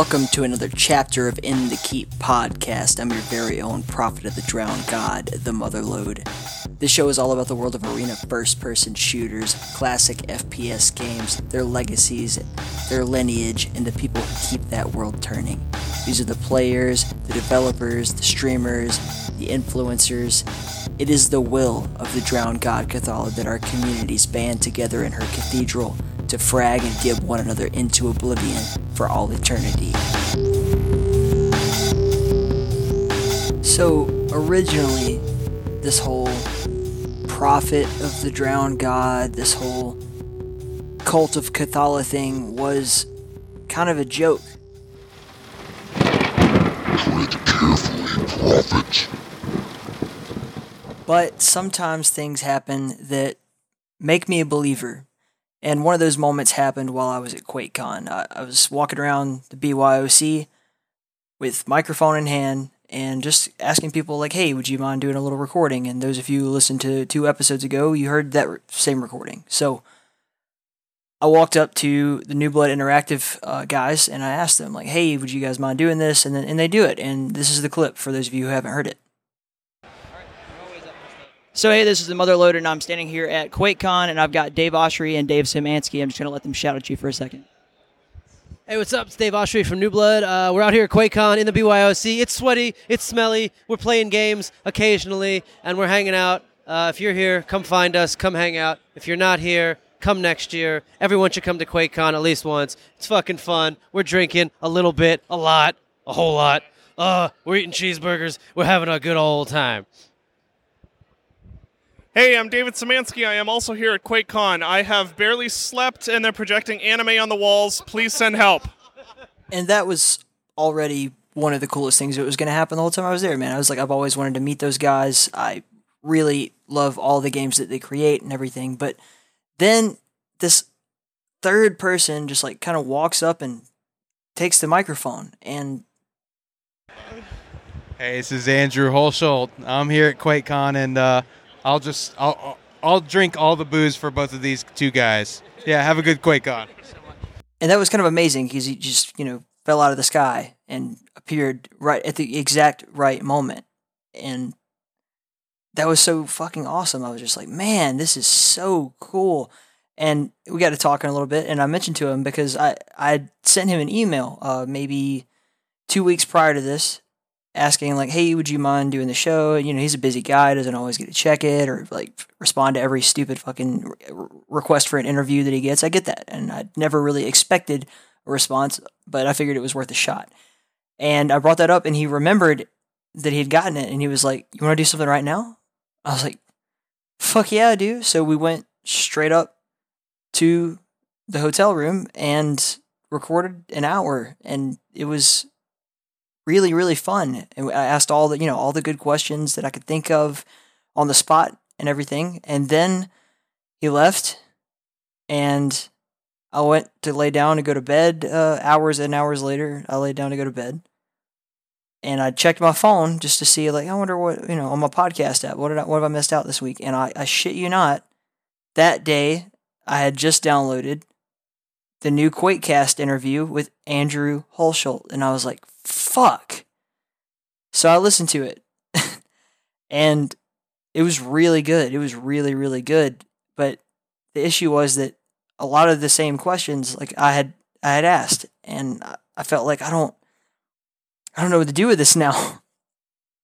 Welcome to another chapter of In the Keep podcast. I'm your very own prophet of the drowned god, the Motherlode. This show is all about the world of arena first person shooters, classic FPS games, their legacies, their lineage, and the people who keep that world turning. These are the players, the developers, the streamers, the influencers. It is the will of the drowned god Cathala that our communities band together in her cathedral to frag and give one another into oblivion for all eternity. So, originally, this whole prophet of the drowned god, this whole cult of Cathala thing was kind of a joke. Tread carefully, prophet. But sometimes things happen that make me a believer. And one of those moments happened while I was at QuakeCon. I, I was walking around the BYOC with microphone in hand and just asking people like, "Hey, would you mind doing a little recording?" And those of you who listened to two episodes ago, you heard that same recording. So I walked up to the New Blood Interactive uh, guys and I asked them like, "Hey, would you guys mind doing this?" And then and they do it. And this is the clip for those of you who haven't heard it. So hey, this is the Mother Loader, and I'm standing here at QuakeCon, and I've got Dave Oshry and Dave Szymanski. I'm just gonna let them shout at you for a second. Hey, what's up? It's Dave Oshry from New Blood. Uh, we're out here at QuakeCon in the BYOC. It's sweaty, it's smelly. We're playing games occasionally, and we're hanging out. Uh, if you're here, come find us. Come hang out. If you're not here, come next year. Everyone should come to QuakeCon at least once. It's fucking fun. We're drinking a little bit, a lot, a whole lot. Uh, we're eating cheeseburgers. We're having a good old time. Hey, I'm David Szymanski. I am also here at QuakeCon. I have barely slept and they're projecting anime on the walls. Please send help. and that was already one of the coolest things that was going to happen the whole time I was there, man. I was like, I've always wanted to meet those guys. I really love all the games that they create and everything. But then this third person just like kind of walks up and takes the microphone and Hey, this is Andrew Hulshult. I'm here at QuakeCon, and uh, I'll just I'll I'll- drink all the booze for both of these two guys. Yeah, have a good QuakeCon. and that was kind of amazing because he just you know fell out of the sky and appeared right at the exact right moment and that was so fucking awesome i was just like man this is so cool and we got to talking a little bit and i mentioned to him because i i sent him an email uh maybe two weeks prior to this asking like hey would you mind doing the show? You know he's a busy guy doesn't always get to check it or like respond to every stupid fucking re- request for an interview that he gets. I get that and i never really expected a response but i figured it was worth a shot. And i brought that up and he remembered that he had gotten it and he was like you want to do something right now? I was like fuck yeah I do!" so we went straight up to the hotel room and recorded an hour and it was really really fun. And i asked all the you know all the good questions that i could think of on the spot and everything. And then he left and i went to lay down to go to bed uh, hours and hours later i laid down to go to bed. And i checked my phone just to see like i wonder what you know on my podcast app what did I, what have i missed out this week? And i, I shit you not that day i had just downloaded the new quakecast interview with andrew hulshult. And i was like fuck. So i listened to it and it was really good. It was really really good. But the issue was that a lot of the same questions like i had i had asked and I- felt like i don't i don't know what to do with this now.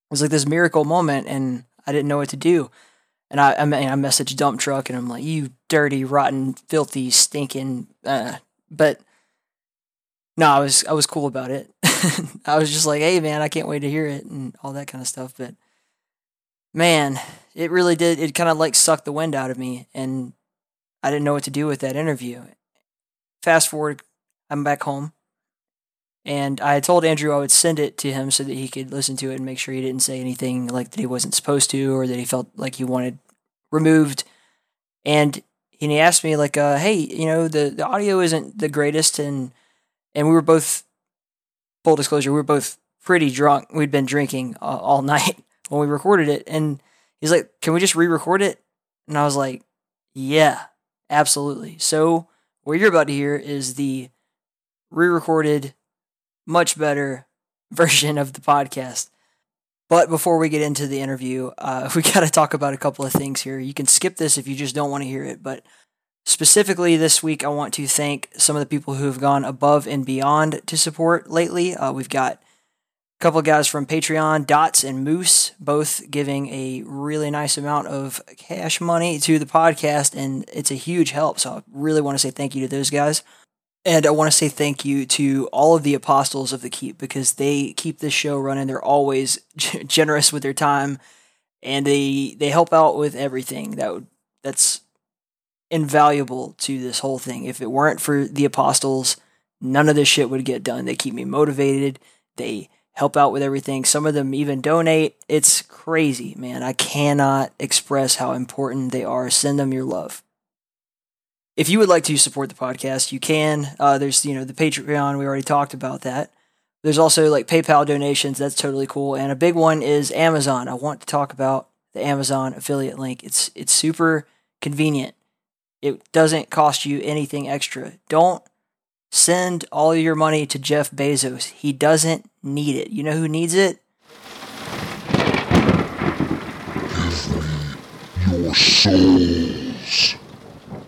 It was like this miracle moment and i didn't know what to do. And i i, mean, I messaged dump truck and i'm like you dirty rotten filthy stinking uh, but no i was i was cool about it i was just like hey man i can't wait to hear it and all that kind of stuff but man it really did it kind of like sucked the wind out of me and i didn't know what to do with that interview. Fast forward i'm back home and i told andrew i would send it to him so that he could listen to it and make sure he didn't say anything like that he wasn't supposed to or that he felt like he wanted removed. And he asked me like uh hey you know the the audio isn't the greatest and and we were both full disclosure we were both pretty drunk we'd been drinking uh, all night when we recorded it and he's like can we just re-record it and i was like yeah absolutely so what you're about to hear is the re-recorded much better version of the podcast. But before we get into the interview, uh, we got to talk about a couple of things here. You can skip this if you just don't want to hear it, but specifically this week, I want to thank some of the people who have gone above and beyond to support lately. Uh, we've got a couple of guys from Patreon, Dots and Moose, both giving a really nice amount of cash money to the podcast, and it's a huge help. So I really want to say thank you to those guys. And I want to say thank you to all of the apostles of the keep because they keep this show running. They're always generous with their time and they they help out with everything. That would, that's invaluable to this whole thing. If it weren't for the apostles, none of this shit would get done. They keep me motivated. They help out with everything. Some of them even donate. It's crazy, man. I cannot express how important they are. Send them your love if you would like to support the podcast, you can. Uh, there's you know the Patreon. We already talked about that. There's also like PayPal donations. That's totally cool. And a big one is Amazon. I want to talk about the Amazon affiliate link. It's it's super convenient. It doesn't cost you anything extra. Don't send all your money to Jeff Bezos. He doesn't need it. You know who needs it? Your souls.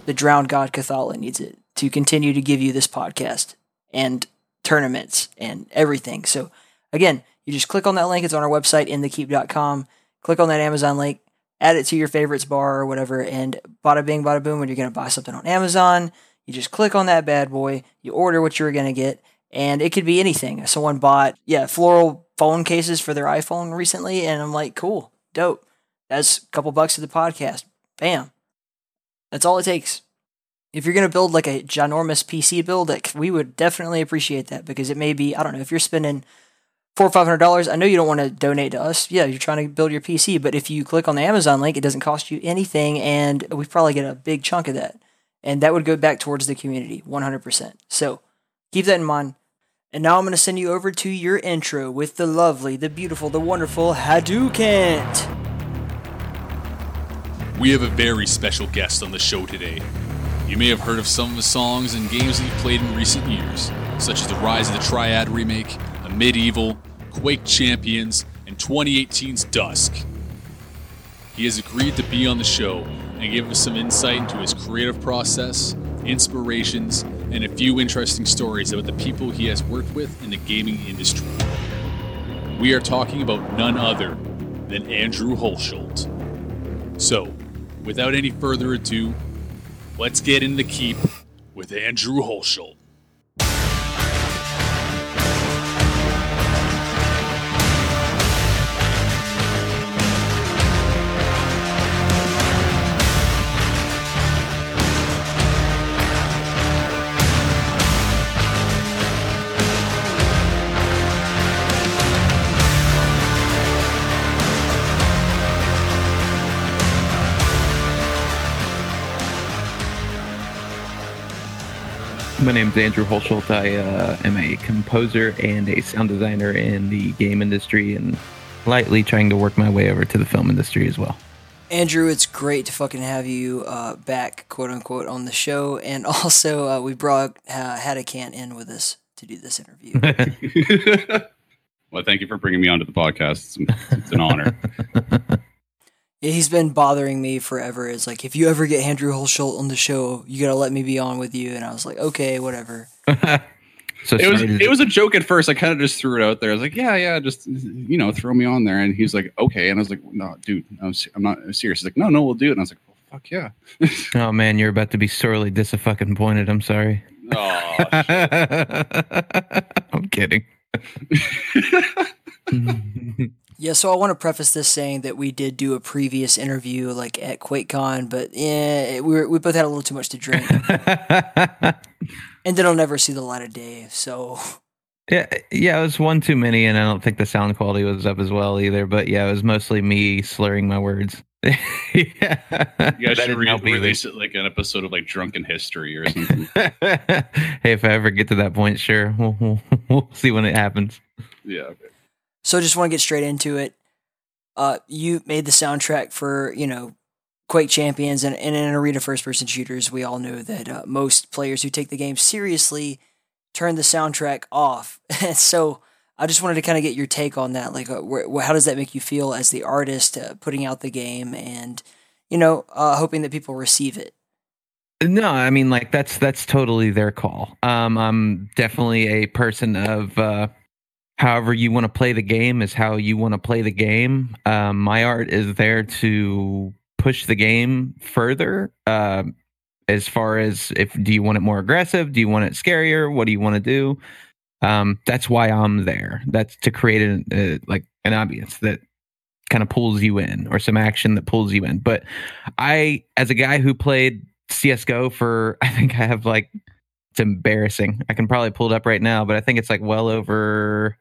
the drowned god Cathala needs it to continue to give you this podcast and tournaments and everything. So again, you just click on that link. It's on our website, inthekeep.com. Click on that Amazon link, add it to your favorites bar or whatever, and bada bing, bada boom, when you're going to buy something on Amazon, you just click on that bad boy, you order what you're going to get, and it could be anything. Someone bought, yeah, floral phone cases for their iPhone recently, and I'm like, cool, dope. That's a couple bucks to the podcast. Bam. That's all it takes. If you're going to build like a ginormous PC build, like, we would definitely appreciate that because it may be, I don't know, if you're spending four or five hundred dollars, I know you don't want to donate to us. Yeah, you're trying to build your PC, but if you click on the Amazon link, it doesn't cost you anything, and we probably get a big chunk of that. And that would go back towards the community, 100%. So keep that in mind. And now I'm going to send you over to your intro with the lovely, the beautiful, the wonderful Hadouken. We have a very special guest on the show today. You may have heard of some of the songs and games that he played in recent years, such as the Rise of the Triad remake, Amid Evil, Quake Champions, and 2018's Dusk. He has agreed to be on the show and give us some insight into his creative process, inspirations, and a few interesting stories about the people he has worked with in the gaming industry. We are talking about none other than Andrew Hulshult. So, without any further ado, let's get in the keep with Andrew Hulshult. My name's Andrew Hulshult. I uh, am a composer and a sound designer in the game industry and lightly trying to work my way over to the film industry as well. Andrew, it's great to fucking have you uh, back, quote unquote, on the show. And also, uh, we brought uh, Hadouken in with us to do this interview. well, thank you for bringing me onto the podcast. It's, it's an honor. Yeah, he's been bothering me forever. It's like, if you ever get Andrew Hulshult on the show, you gotta let me be on with you. And I was like, okay, whatever. so it was sorry to- it was a joke at first. I kind of just threw it out there. I was like, yeah, yeah, just you know, throw me on there. And he's like, okay. And I was like, no, dude, I'm, I'm not serious. He's like, no, no, we'll do it. And I was like, well, fuck yeah. Oh man, you're about to be sorely disappointed. I'm sorry. Oh, I'm kidding. Yeah, so I want to preface this saying that we did do a previous interview like at QuakeCon, but yeah, we were, we both had a little too much to drink, and then I'll never see the light of day. So yeah, yeah, it was one too many, and I don't think the sound quality was up as well either. But yeah, it was mostly me slurring my words. yeah, you guys should re- help either. release it like an episode of like Drunken History or something. hey, if I ever get to that point, sure, we'll, we'll, we'll see when it happens. yeah. Okay. So just want to get straight into it. Uh, you made the soundtrack for you know Quake Champions and, and in arena first person shooters. We all know that uh, most players who take the game seriously turn the soundtrack off. So I just wanted to kind of get your take on that. Like, uh, wh- how does that make you feel as the artist uh, putting out the game and, you know, uh, hoping that people receive it? No, I mean like that's that's totally their call. Um, I'm definitely a person of uh, however you want to play the game is how you want to play the game. Um, my art is there to push the game further. Um, as far as if do you want it more aggressive? Do you want it scarier? What do you want to do? Um, that's why I'm there. That's to create an uh, like an audience that kind of pulls you in or some action that pulls you in. But I, as a guy who played CSGO for, I think I have like, it's embarrassing. I can probably pull it up right now, but I think it's like well over,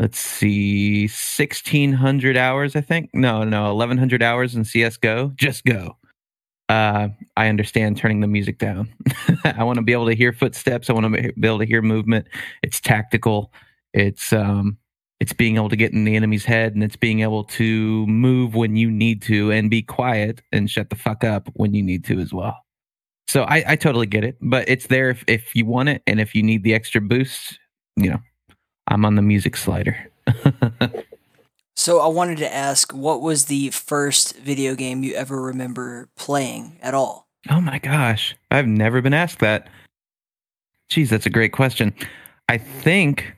let's see, 1600 hours, I think. No, no, 1100 hours in CSGO. Just go. Uh, I understand turning the music down. I want to be able to hear footsteps. I want to be able to hear movement. It's tactical. It's, um, it's being able to get in the enemy's head and it's being able to move when you need to and be quiet and shut the fuck up when you need to as well. So I, I totally get it, but it's there if, if you want it and if you need the extra boost, you know, I'm on the music slider. So I wanted to ask, what was the first video game you ever remember playing at all? oh my gosh, I've never been asked that. Geez, that's a great question. I think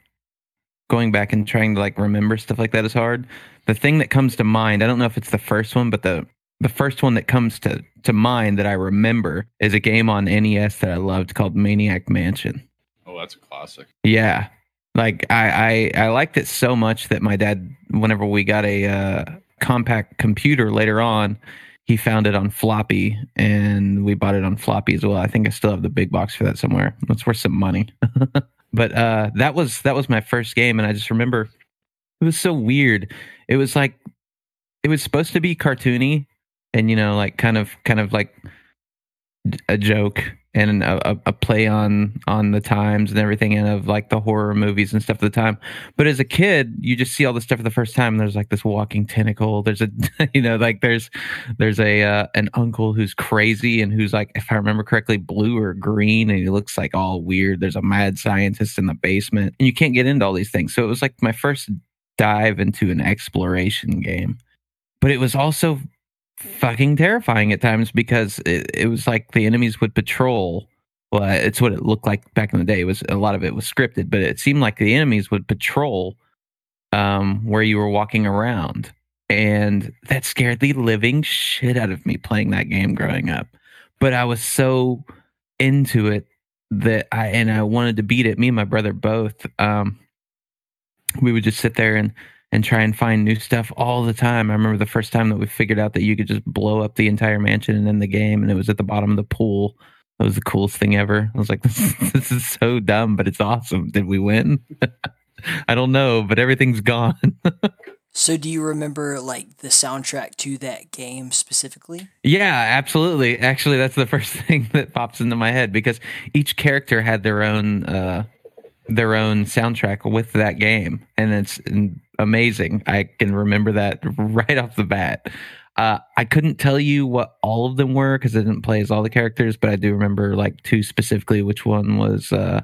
going back and trying to like remember stuff like that is hard. The thing that comes to mind, I don't know if it's the first one, but the the first one that comes to to mind that I remember is a game on NES that I loved called Maniac Mansion. Oh, that's a classic. Yeah. Like I, I I liked it so much that my dad whenever we got a uh, compact computer later on, he found it on floppy and we bought it on floppy as well. I think I still have the big box for that somewhere. It's worth some money. but uh that was that was my first game and I just remember it was so weird. It was like it was supposed to be cartoony and you know like kind of kind of like a joke and a, a- play on on the times and everything and of like the horror movies and stuff at the time. But as a kid you just see all this stuff for the first time there's like this walking tentacle. There's a you know like there's there's a uh, an uncle who's crazy and who's like if i remember correctly blue or green and he looks like all weird. There's a mad scientist in the basement and you can't get into all these things. So it was like my first dive into an exploration game. But it was also fucking terrifying at times because it, it was like the enemies would patrol. Well, it's what it looked like back in the day. It was a lot of it was scripted, but it seemed like the enemies would patrol um, where you were walking around, and that scared the living shit out of me playing that game growing up. But I was so into it that I and I wanted to beat it. Me and my brother both. Um, we would just sit there and and try and find new stuff all the time. I remember the first time that we figured out that you could just blow up the entire mansion and end the game, and it was at the bottom of the pool. That was the coolest thing ever. I was like, this, this is so dumb, but it's awesome. Did we win? I don't know, but everything's gone. So do you remember like the soundtrack to that game specifically? Yeah, absolutely. Actually, that's the first thing that pops into my head because each character had their own uh, their own soundtrack with that game, and it's amazing. I can remember that right off the bat. Uh, I couldn't tell you what all of them were because I didn't play as all the characters, but I do remember like two specifically. Which one was uh,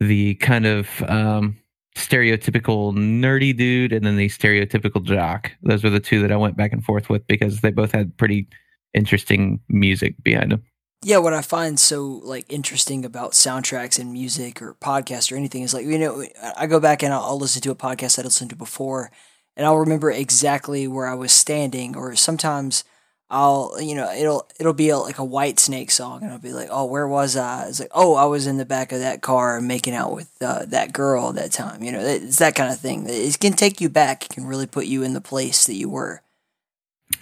the kind of um, stereotypical nerdy dude, and then the stereotypical jock. Those were the two that I went back and forth with because they both had pretty interesting music behind them. Yeah, what I find so like interesting about soundtracks and music or podcasts or anything is like you know I go back and I'll, I'll listen to a podcast I listened to before, and I'll remember exactly where I was standing. Or sometimes I'll you know it'll it'll be a, like a Whitesnake song, and I'll be like, oh, where was I? It's like, oh, I was in the back of that car making out with uh, that girl that time. You know, it's that kind of thing. It can take you back. It can really put you in the place that you were.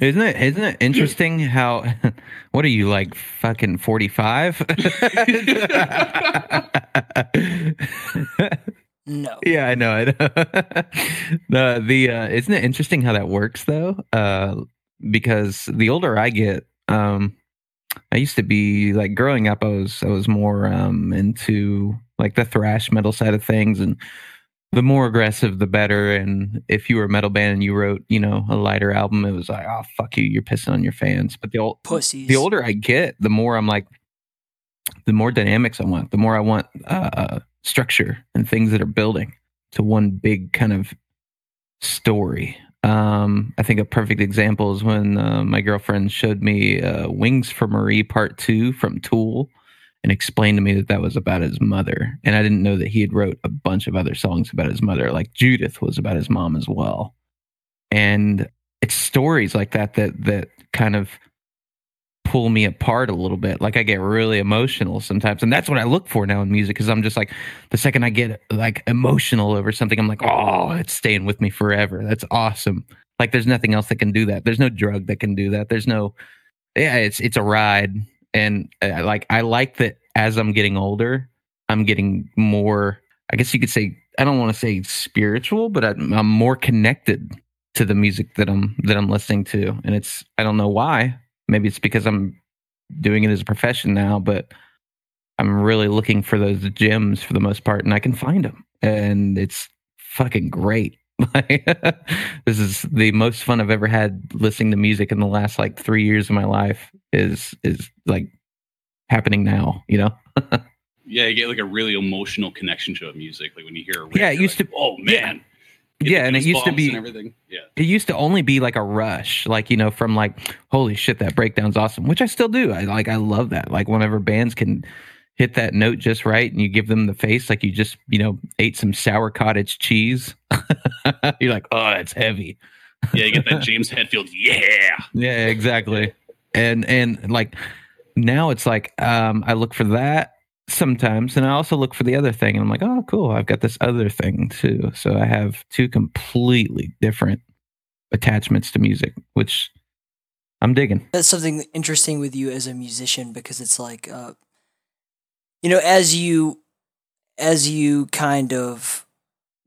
Isn't it isn't it interesting how what are you like fucking 45? No. yeah, I know. I know. the the uh, isn't it interesting how that works though? Uh, because the older I get, um, I used to be like growing up. I was I was more um into like the thrash metal side of things, and the more aggressive, the better. And if you were a metal band and you wrote, you know, a lighter album, it was like, oh fuck you, you're pissing on your fans. But the old Pussies. the older I get, the more I'm like, the more dynamics I want, the more I want uh, structure and things that are building to one big kind of story. Um, I think a perfect example is when uh, my girlfriend showed me uh, Wings for Marie Part Two from Tool, and explained to me that that was about his mother. And I didn't know that he had wrote a bunch of other songs about his mother, like Judith was about his mom as well. And it's stories like that that that kind of pull me apart a little bit. Like I get really emotional sometimes, and that's what I look for now in music. Because I'm just like, the second I get like emotional over something, I'm like, oh, it's staying with me forever. That's awesome. Like there's nothing else that can do that. There's no drug that can do that. There's no, yeah, it's it's a ride, and uh, like I like that as I'm getting older, I'm getting more. I guess you could say I don't want to say spiritual, but I'm, I'm more connected to the music that I'm that I'm listening to, and it's I don't know why maybe it's because I'm doing it as a profession now, but I'm really looking for those gems for the most part, and I can find them, and it's fucking great. this is the most fun I've ever had listening to music in the last like three years of my life. Is is like happening now, you know? yeah, you get like a really emotional connection to a music, like when you hear. A yeah, it used like, to. Oh man. Yeah, and it used to be everything. Yeah, it used to only be like a rush, like you know, from like holy shit, that breakdown's awesome, which I still do. I like, I love that. Like whenever bands can hit that note just right, and you give them the face, like you just you know ate some sour cottage cheese. You're like, oh, that's heavy. yeah, you get that James Hetfield. Yeah, yeah, exactly. And and like now it's like um I look for that sometimes and i also look for the other thing and i'm like oh cool i've got this other thing too so i have two completely different attachments to music which i'm digging That's something interesting with you as a musician because it's like, uh, you know, as you as you kind of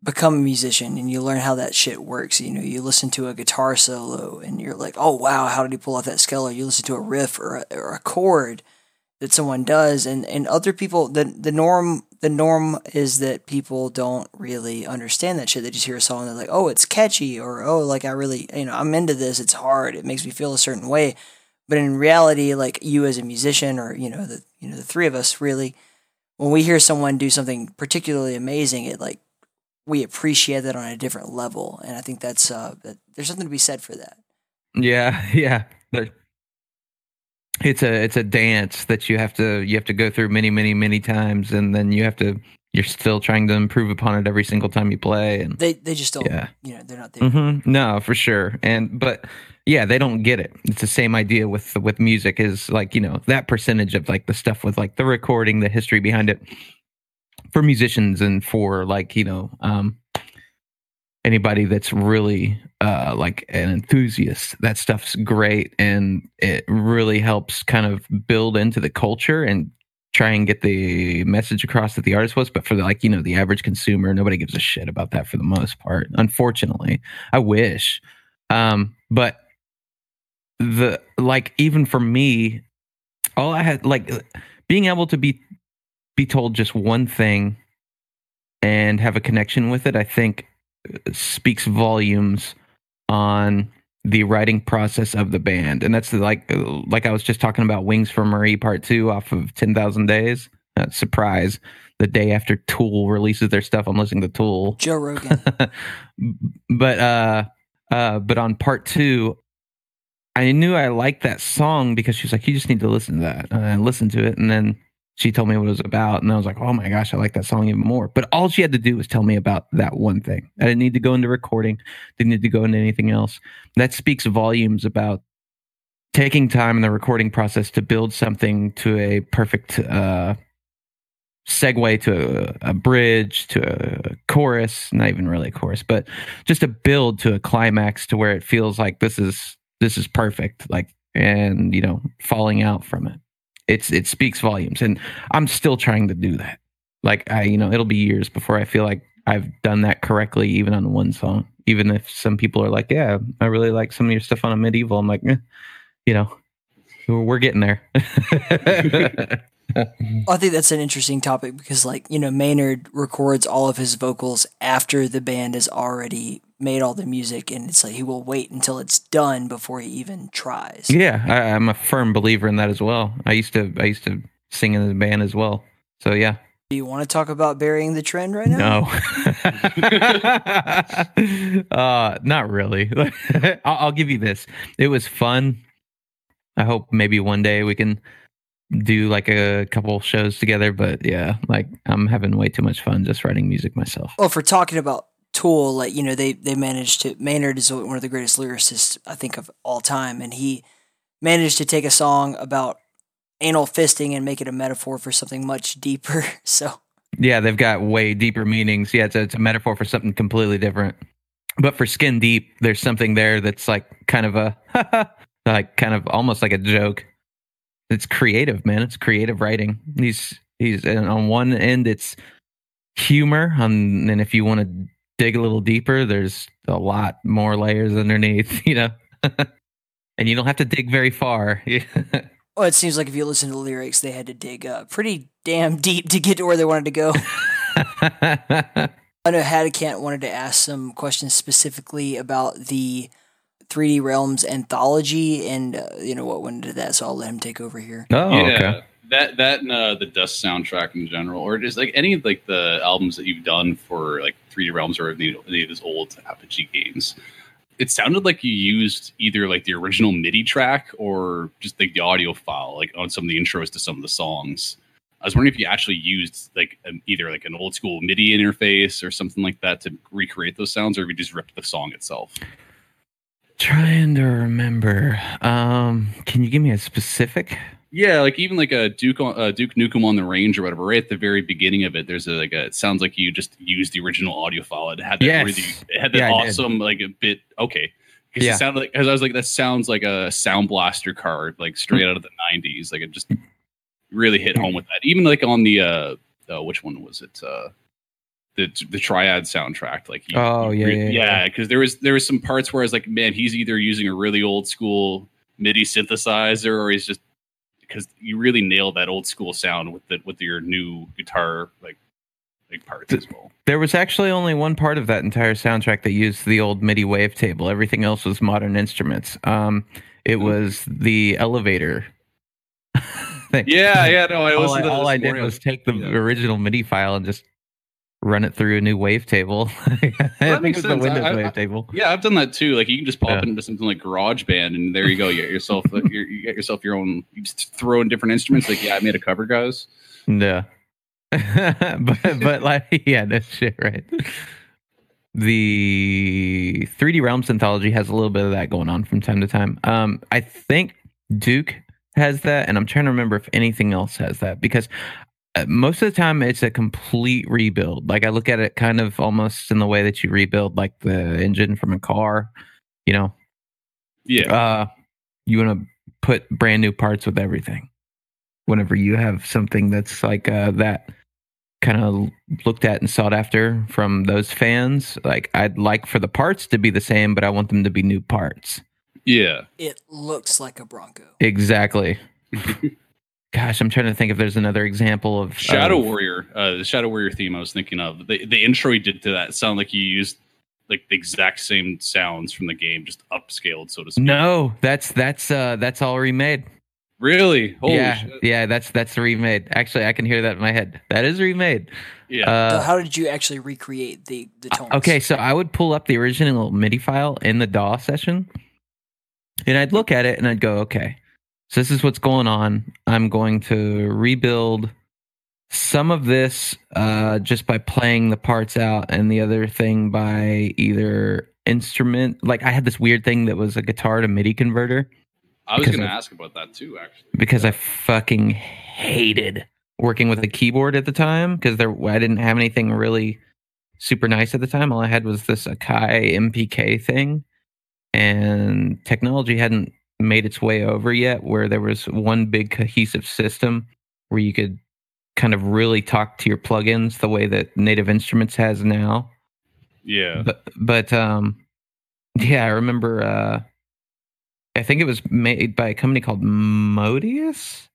become a musician and you learn how that shit works. You know, you listen to a guitar solo and you're like, oh wow, how did he pull off that scale? Or you listen to a riff or a, or a chord that someone does, and and other people the the norm the norm is that people don't really understand that shit. They just hear a song and they're like, oh, it's catchy, or oh, like I really you know I'm into this. It's hard. It makes me feel a certain way. But in reality, like you as a musician, or you know the you know the three of us really, when we hear someone do something particularly amazing, it like we appreciate that on a different level, and I think that's uh, that there's something to be said for that. Yeah, yeah. It's a it's a dance that you have to you have to go through many many many times, and then you have to you're still trying to improve upon it every single time you play. And They they just don't, Yeah. you know, they're not there. Mm-hmm. No, for sure. And but yeah, they don't get it. It's the same idea with with music is like, you know, that percentage of like the stuff with like the recording, the history behind it for musicians and for like, you know, um anybody that's really uh like an enthusiast. That stuff's great and it really helps kind of build into the culture and try and get the message across that the artist was but for the, like you know the average consumer nobody gives a shit about that for the most part unfortunately i wish um but the like even for me all i had like being able to be be told just one thing and have a connection with it i think uh, speaks volumes on the writing process of the band. And that's like uh, like i was just talking about wings for marie part two off of 10000 days. Uh, surprise. The day after tool releases their stuff i'm listening to tool. Joe Rogan. but uh uh but on part two i knew i liked that song because she was like you just need to listen to that and i listened to it. And then she told me what it was about and i was like oh my gosh i like that song even more. But all she had to do was tell me about that one thing. I didn't need to go into recording didn't need to go into anything else. That speaks volumes about taking time in the recording process to build something to a perfect uh segue to a, a bridge to a chorus not even really a chorus but just a build to a climax to where it feels like this is this is perfect like and you know falling out from it. It's it speaks volumes and i'm still trying to do that. Like i you know it'll be years before i feel like i've done that correctly even on one song. Even if some people are like yeah i really like some of your stuff on Amid Evil i'm like eh, you know we're we're getting there. I think that's an interesting topic because, like, you know, Maynard records all of his vocals after the band is already made all the music, and it's like he will wait until it's done before he even tries. Yeah, I, I'm a firm believer in that as well. I used to I used to sing in the band as well. So yeah, Do you want to talk about burying the trend right now? No. uh, not really. I'll, I'll give you this. It was fun. I hope maybe one day we can do like a couple shows together. But yeah, like I'm having way too much fun just writing music myself. Well, for talking about Tool, like you know, they they managed to Maynard is one of the greatest lyricists I think of all time, and he managed to take a song about anal fisting and make it a metaphor for something much deeper. So Yeah, they've got way deeper meanings. Yeah, it's a, it's a metaphor for something completely different. But for Skin Deep, there's something there that's like kind of a like kind of almost like a joke. It's creative, man. It's creative writing. He's he's and on one end it's humor, on, and if you want to dig a little deeper, there's a lot more layers underneath, you know. and you don't have to dig very far. well, it seems like if you listen to the lyrics, they had to dig uh, pretty damn deep to get to where they wanted to go. I know Hadicant wanted to ask some questions specifically about the 3D Realms anthology, and uh, you know what went into that, so I'll let him take over here. oh, yeah, okay. that that and uh, the Dusk soundtrack in general, or just like any of like the albums that you've done for like 3D Realms or any, any of those old Apogee games. It sounded like you used either like the original MIDI track or just like the audio file, like on some of the intros to some of the songs. I was wondering if you actually used like either like an old school MIDI interface or something like that to recreate those sounds, or if you just ripped the song itself. Trying to remember. Um, can you give me a specific? Yeah, like even like a Duke on- uh, Duke Nukem on the Range or whatever. Right at the very beginning of it, there's a, like a. It sounds like you just used the original audio file. It had that Yes. really, it had that Yeah, awesome like a bit. Okay, because Yeah. it sounded like because I was like that sounds like a Sound Blaster card, like straight out of the '90s. Like it just really hit home with that. Even like on the uh, uh which one was it? Uh, the the Triad soundtrack. Like he, Oh, he yeah, yeah, yeah. yeah. Because there was there was some parts where I was like, man, he's either using a really old school MIDI synthesizer or he's just because you really nailed that old school sound with the with your new guitar like like parts as well. There was actually only one part of that entire soundtrack that used the old MIDI wavetable. Everything else was modern instruments. Um, it was the elevator. thing. Yeah, yeah, no, I all I, all I did was take the Yeah. original MIDI file and just run it through a new wavetable. I that think makes it the. Windows wavetable. Yeah, I've done that too. Like you can just pop Yeah. it into something like GarageBand, and there you go. You get yourself, you you get yourself your own. You just throw in different instruments. Like, yeah, I made a cover, guys. Yeah. but but like yeah, no shit, right. The 3D Realms anthology has a little bit of that going on from time to time. Um, I think Duke has that, and I'm trying to remember if anything else has that because most of the time it's a complete rebuild. Like I look at it kind of almost in the way that you rebuild like the engine from a car. You know, Yeah, uh, you want to put brand new parts with everything. Whenever you have something that's like uh, that kind of looked at and sought after from those fans, like I'd like for the parts to be the same, but I want them to be new parts. yeah. It looks like a Bronco. Exactly. Gosh, I'm trying to think if there's another example of Shadow of- Warrior, uh, the Shadow Warrior theme I was thinking of. The the intro you did to that sound like you used like the exact same sounds from the game, just upscaled, so to speak. No, that's that's uh that's all remade. really. Holy yeah, shit. yeah, that's that's remade. Actually, I can hear that in my head. That is remade. Yeah. so Uh, how did you actually recreate the the tones? Okay, so I would pull up the original MIDI file in the DAW session, and I'd look at it and I'd go, okay, so this is what's going on. I'm going to rebuild some of this uh, just by playing the parts out, and the other thing by either instrument. Like I had this weird thing that was a guitar to MIDI converter I was going to ask about that too, actually. because I fucking hated working with a keyboard at the time because there I didn't have anything really super nice at the time. All I had was this Akai MPK thing, and technology hadn't made its way over yet where there was one big cohesive system where you could kind of really talk to your plugins the way that Native Instruments has now. Yeah. But but um yeah, I remember uh I think it was made by a company called Modius.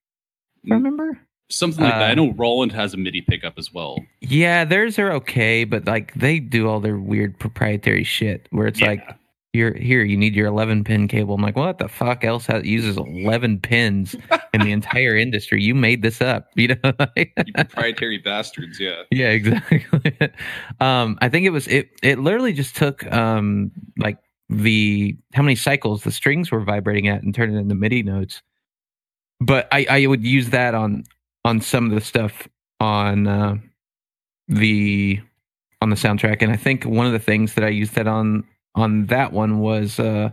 I remember. Something like that. I Uh, know Roland has a MIDI pickup as well. Yeah, theirs are okay, but like they do all their weird proprietary shit where it's Yeah. like you're here. You need your 11 pin cable. I'm like, what the fuck else has, uses 11 pins in the entire industry? You made this up, you know? You proprietary bastards, yeah. yeah, exactly. um, I think it was it. It literally just took um like the how many cycles the strings were vibrating at and turned it into MIDI notes. But I I would use that on on some of the stuff on uh, the on the soundtrack, and I think one of the things that I used that on on that one was uh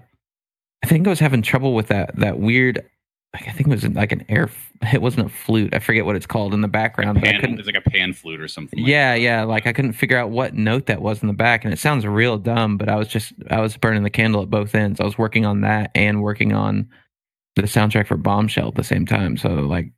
I think I was having trouble with that that weird. Like, I think it was like an air. It wasn't a flute. I forget what it's called in the background. but I Pan, it's like a pan flute or something. like yeah, yeah. Like I couldn't figure out what note that was in the back, and it sounds real dumb. But I was just I was burning the candle at both ends. I was working on that and working on the soundtrack for Bombshell at the same time. So like,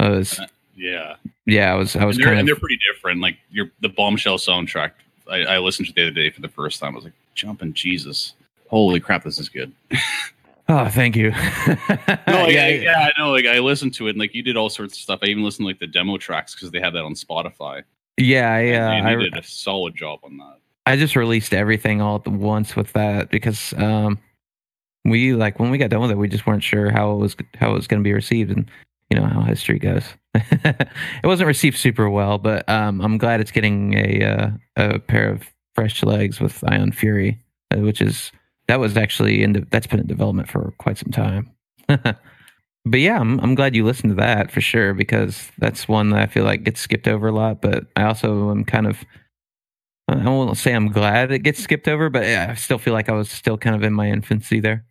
I was Yeah. yeah, I was I was and they're, kind and they're pretty different. Like your the bombshell soundtrack, I, I listened to the other day for the first time. I was like, jumping Jesus, holy crap, this is good. oh thank you. No, like, yeah, I, yeah, I know. Like I listened to it, and like you did all sorts of stuff. I even listened to like the demo tracks because they have that on Spotify. yeah, And- yeah. and I, you did a solid job on that. I just released everything all at once with that because um we like when we got done with it we just weren't sure how it was how it was going to be received and you know how history goes. it wasn't received super well, but um I'm glad it's getting a uh, a pair of fresh legs with Ion Fury, uh, which is that was actually in de- that's been in development for quite some time. but yeah, I'm I'm glad you listened to that for sure because that's one that I feel like gets skipped over a lot, but I also am kind of I won't say I'm glad it gets skipped over, but yeah, I still feel like I was still kind of in my infancy there.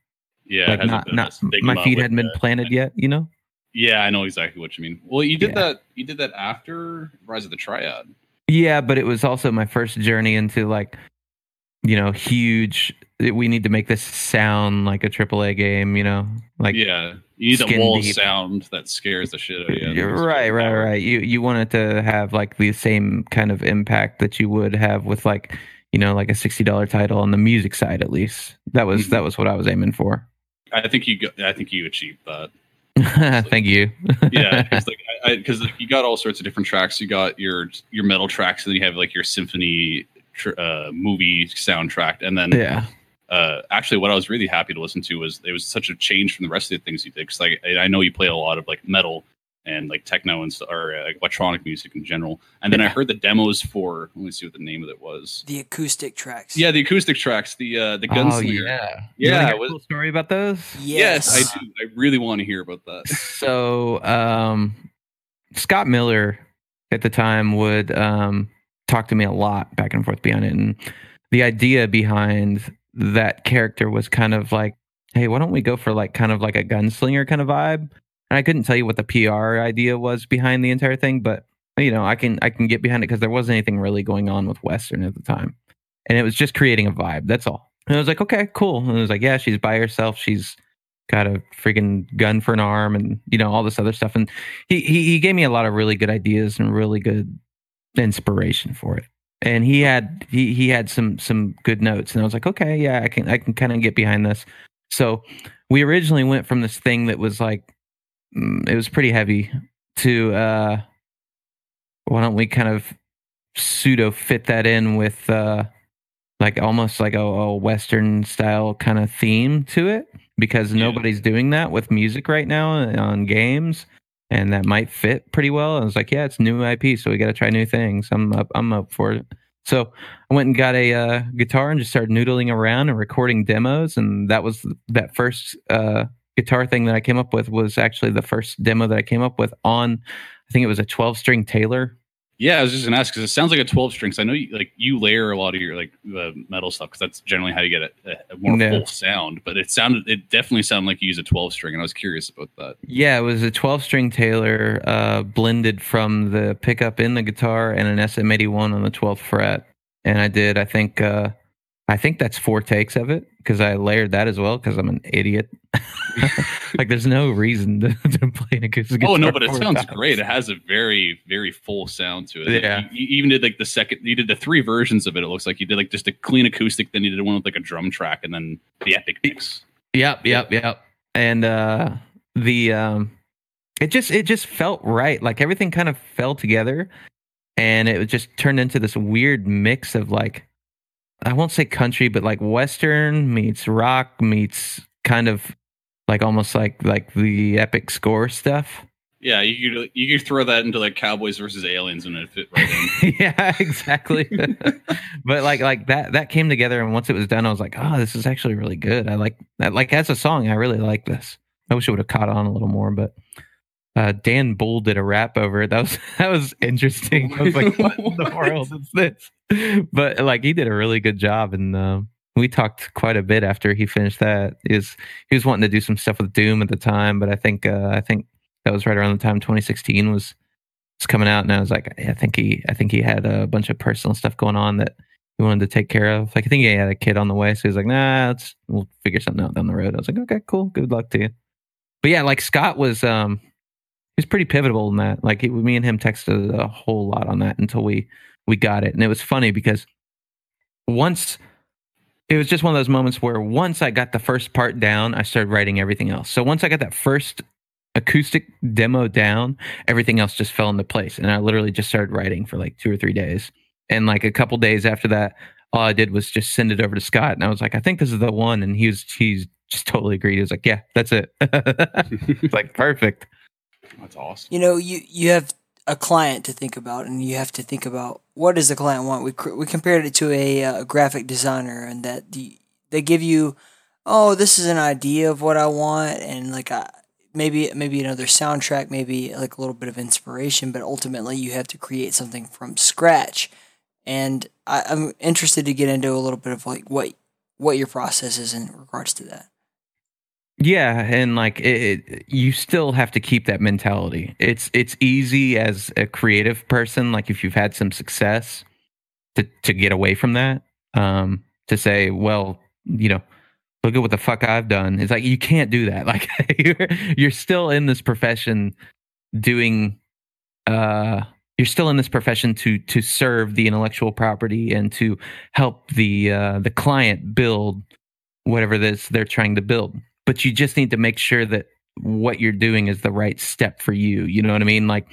Yeah, like not bit of a not my feet hadn't been planted yet, you know? Yeah, I know exactly what you mean. Well, you did Yeah. that. You did that after Rise of the Triad. Yeah, but it was also my first journey into like, you know, huge. We need to make this sound like a AAA game, you know, like yeah, you need skin wall deep. sound that scares the shit out of you. You're right, right, right. You you want it to have like the same kind of impact that you would have with like, you know, like a sixty dollar title on the music side at least. That was Mhm. that was what I was aiming for. I think you. I think you achieved that. Thank you. Yeah, because like, you got all sorts of different tracks. You got your your metal tracks, and then you have like your symphony tr- uh, movie soundtrack, and then yeah. uh, actually, what I was really happy to listen to was it was such a change from the rest of the things you did. Because like, I I know you play a lot of like metal and like techno and st- or uh, like electronic music in general. And then I heard the demos for. Let me see what the name of it was. The acoustic tracks. Yeah, the acoustic tracks, the uh, the Oh yeah. Yeah, You wanna hear it a was- cool story about those? Yes, Yes. I do. I really want to hear about that. so um Scott Miller at the time would um talk to me a lot back and forth behind it and the idea behind that character was kind of like hey why don't we go for like kind of like a gunslinger kind of vibe and I couldn't tell you what the PR idea was behind the entire thing but you know I can I can get behind it because there wasn't anything really going on with western at the time. And it was just creating a vibe that's all. And I was like okay cool. And I was like yeah she's by herself. She's got a freaking gun for an arm and you know all this other stuff. And he, he he gave me a lot of really good ideas and really good inspiration for it. And he had he he had some some good notes. And i was like okay yeah i can i can kind of get behind this. So we originally went from this thing that was like it was pretty heavy to uh why don't we kind of pseudo fit that in with uh like almost like a, a western style kind of theme to it because Yeah. nobody's doing that with music right now on games and that might fit pretty well. I was like, yeah, it's new IP, so we got to try new things. I'm up, I'm up for it. So I went and got a uh, guitar and just started noodling around and recording demos, and that was that first uh, guitar thing that I came up with was actually the first demo that I came up with on. I think it was a 12 string Taylor. Yeah, I was just gonna ask because it sounds like a twelve string. So I know you like you layer a lot of your like uh, metal stuff because that's generally how you get a, a more full sound. But it sounded, it definitely sounded like you use a twelve string, and I was curious about that. Yeah, it was a 12 string Taylor uh, blended from the pickup in the guitar and an SM81 on the 12th fret. And I did, I think, uh, I think that's four takes of it because I layered that as well because I'm an idiot. like, there's no reason to, to play an acoustic guitar. Oh no, but it sounds times. great. It has a very, very full sound to it. Yeah. You, you even did like the second. You did the three versions of it. It looks like you did like just a clean acoustic, then you did one with like a drum track, and then the epic mix. Yep, yep, yep. And uh the um it just it just felt right. Like everything kind of fell together and it just turned into this weird mix of like I won't say country, but like western meets rock meets kind of like almost like like the epic score stuff. Yeah, you could you could throw that into like Cowboys versus Aliens and it fit right in. yeah, exactly. but like like that that came together, and once it was done, I was like, oh, this is actually really good. I like that. Like as a song, I really like this. I wish it would have caught on a little more, but uh, Dan Bull did a rap over it. That was that was interesting. I was like, what in the world is this? But like he did a really good job, and uh, we talked quite a bit after he finished that. He was he was wanting to do some stuff with Doom at the time, but I think uh, I think that was right around the time 2016 was was coming out, and I was like, I think he I think he had a bunch of personal stuff going on that he wanted to take care of. Like I think he had a kid on the way, so he was like, Nah, let's we'll figure something out down the road. I was like, Okay, cool, good luck to you. But yeah, like Scott was um was pretty pivotal in that. Like he, me and him texted a whole lot on that until we we got it, and it was funny because once it was just one of those moments where once I got the first part down, I started writing everything else. So once I got that first acoustic demo down, everything else just fell into place. And I literally just started writing for like two or three days. And like a couple days after that, all I did was just send it over to Scott. And I was like, I think this is the one. And he was, he's just totally agreed. He was like, yeah, that's it. it's like perfect. That's awesome. You know, you you have a client to think about, and you have to think about what does the client want. We we compared it to a, uh, graphic designer, and that the, they give you, oh, this is an idea of what I want, and like a, maybe maybe another soundtrack, maybe like a little bit of inspiration, but ultimately you have to create something from scratch. And I, I'm interested to get into a little bit of like what what your process is in regards to that. Yeah, and like it, it, you still have to keep that mentality. It's it's easy as a creative person, like if you've had some success, to to get away from that. Um, to say, well, you know, look at what the fuck I've done. It's like you can't do that. Like you're you're still in this profession doing uh you're still in this profession to to serve the intellectual property and to help the uh the client build whatever this they're trying to build. But you just need to make sure that what you're doing is the right step for you. You know what I mean? Like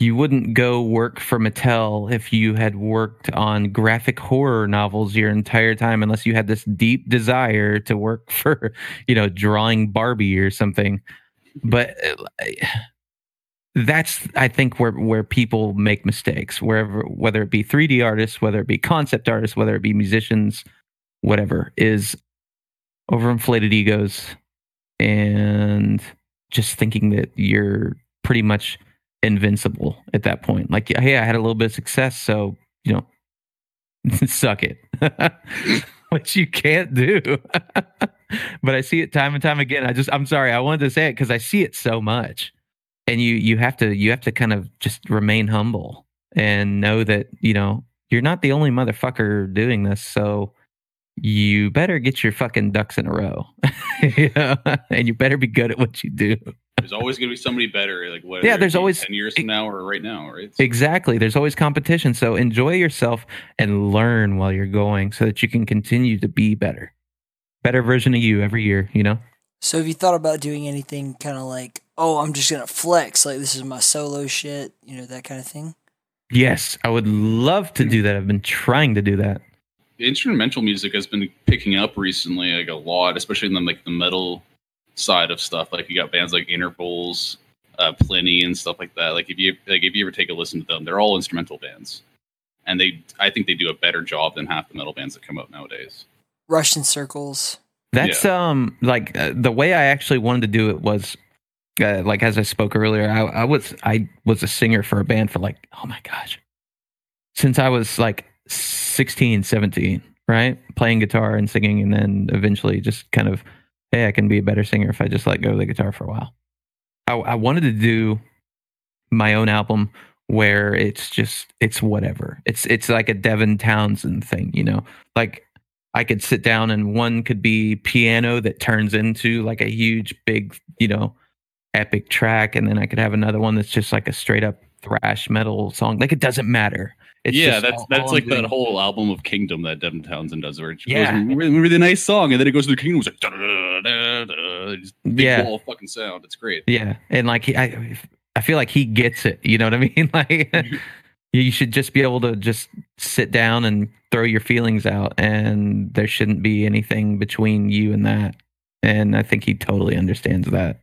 you wouldn't go work for Mattel if you had worked on graphic horror novels your entire time unless you had this deep desire to work for, you know, drawing Barbie or something. But uh, that's I think where where people make mistakes, wherever whether it be 3D artists, whether it be concept artists, whether it be musicians, whatever, is overinflated egos and just thinking that you're pretty much invincible at that point. Like, hey, I had a little bit of success, so you know, suck it, which you can't do. but I see it time and time again. I just, I'm sorry, I wanted to say it because I see it so much, and you, you have to, you have to kind of just remain humble and know that you know you're not the only motherfucker doing this. So you better get your fucking ducks in a row, you know? and you better be good at what you do. There's always going to be somebody better. Like what? Yeah, there's always- ten years from now or right now, right? So- Exactly. There's always competition. So enjoy yourself and learn while you're going so that you can continue to be better. Better version of you every year, you know? So have you thought about doing anything kind of like, oh, I'm just gonna flex, like this is my solo shit, you know, that kind of thing? Yes, I would love to do that. I've been trying to do that. Instrumental music has been picking up recently like a lot especially in the like the metal side of stuff. Like you got bands like intervals uh Plini and stuff like that. Like if you like if you ever take a listen to them they're all instrumental bands. And they i think they do a better job than half the metal bands that come out nowadays. Russian circles. That's um like uh, the way I actually wanted to do it was uh, like as I spoke earlier, I, I was I was a singer for a band for like oh my gosh, since I was like 16, 17, right, playing guitar and singing, and then eventually just kind of hey, I can be a better singer if I just let go of the guitar for a while. I, I wanted to do my own album where it's just it's whatever. It's it's like a Devin Townsend thing, you know, like I could sit down and one could be piano that turns into like a huge big, you know, epic track, and then I could have another one that's just like a straight up thrash metal song. Like it doesn't matter. It's yeah that's all- that's all like that whole album of kingdom that devin townsend does where it Yeah. goes really, really nice song and then it goes to the kingdom it's like da, da, da, da, big Yeah. wall fucking sound it's great Yeah, and like he, I, I feel like he gets it. You know what I mean? Like you should just be able to just sit down and throw your feelings out and there shouldn't be anything between you and that. And I think he totally understands that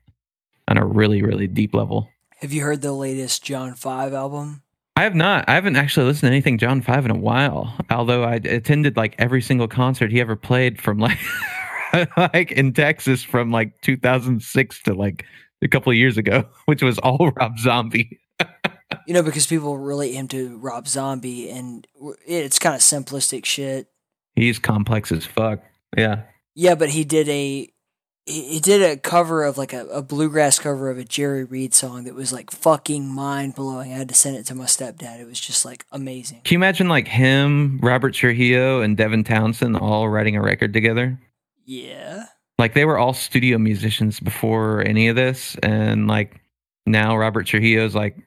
on a really, really deep level. Have you heard the latest John Five album? I have not. I haven't actually listened to anything John Five in a while. Although I attended like every single concert he ever played from like like in Texas from like 2006 to like a couple of years ago, which was all Rob Zombie. You know, because people relate him to Rob Zombie, and it's kind of simplistic shit. He's complex as fuck. Yeah. Yeah, but he did a he, did a cover of like a, a bluegrass cover of a Jerry Reed song that was like fucking mind blowing. I had to send it to my stepdad. It was just like amazing. Can you imagine like him, Robert Trujillo, and Devin Townsend all writing a record together? Yeah. Like they were all studio musicians before any of this, and like now Robert Trujillo's like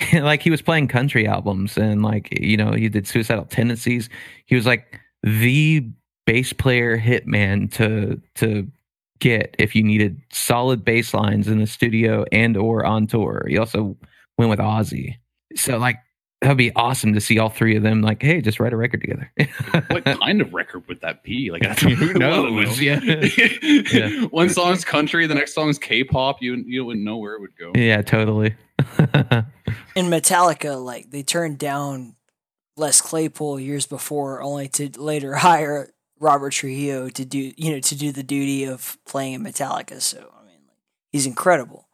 like he was playing country albums and like you know he did suicidal tendencies. He was like the bass player hitman to to get if you needed solid bass lines in the studio and or on tour. He also went with Ozzy. So like that would be awesome to see all three of them like, hey, just write a record together. what kind of record would that be? Like, Who I don't know. knows? Yeah. Yeah. One song's country, the next song's K-pop. You you wouldn't know where it would go. yeah, totally. In Metallica, like they turned down Les Claypool years before, only to later hire Robert Trujillo to do you know to do the duty of playing in Metallica. So I mean, like, he's incredible.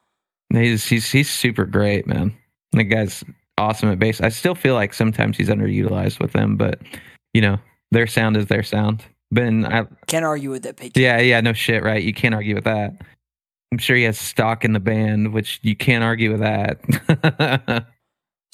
He's he's he's super great, man. The guy's awesome at bass. I still feel like sometimes he's underutilized with them, but you know, their sound is their sound. Ben, I, Can't argue with that. Yeah, yeah, no shit, right? You can't argue with that. I'm sure he has stock in the band, which you can't argue with that.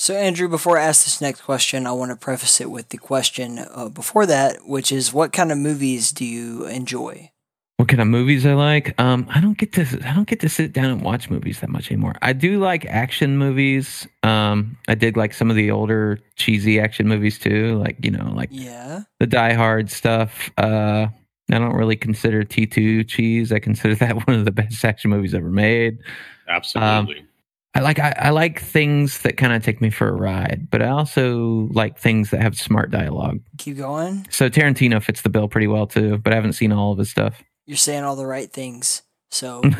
So, Andrew, before I ask this next question, I want to preface it with the question uh, before that, which is, what kind of movies do you enjoy? what kind of movies I like? Um, I don't get to I don't get to sit down and watch movies that much anymore. I do like action movies. Um, I dig like some of the older cheesy action movies too, like you know, like Yeah. the Die Hard stuff. Uh, I don't really consider T2 cheese. I consider that one of the best action movies ever made. Absolutely. I like I, I like things that kind of take me for a ride, but I also like things that have smart dialogue. Keep going. So Tarantino fits the bill pretty well too, but I haven't seen all of his stuff. You're saying all the right things. So,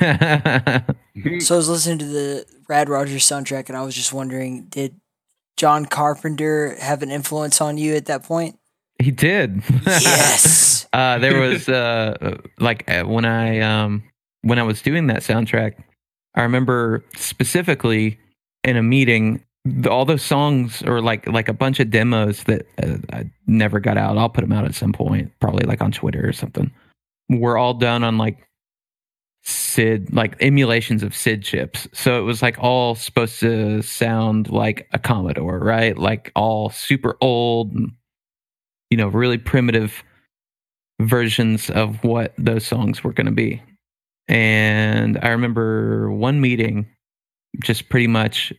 Hmm. so I was listening to the Rad Rodgers soundtrack, and I was just wondering, did John Carpenter have an influence on you at that point? he did. Yes. uh, there was uh, like uh, when I um, when I was doing that soundtrack, I remember specifically in a meeting all those songs or like like a bunch of demos that uh, I never got out. I'll put them out at some point, probably like on Twitter or something. Were all done on like SID, like emulations of SID chips. So it was like all supposed to sound like a Commodore, right? Like all super old, you know, really primitive versions of what those songs were going to be. And I remember one meeting, just pretty much,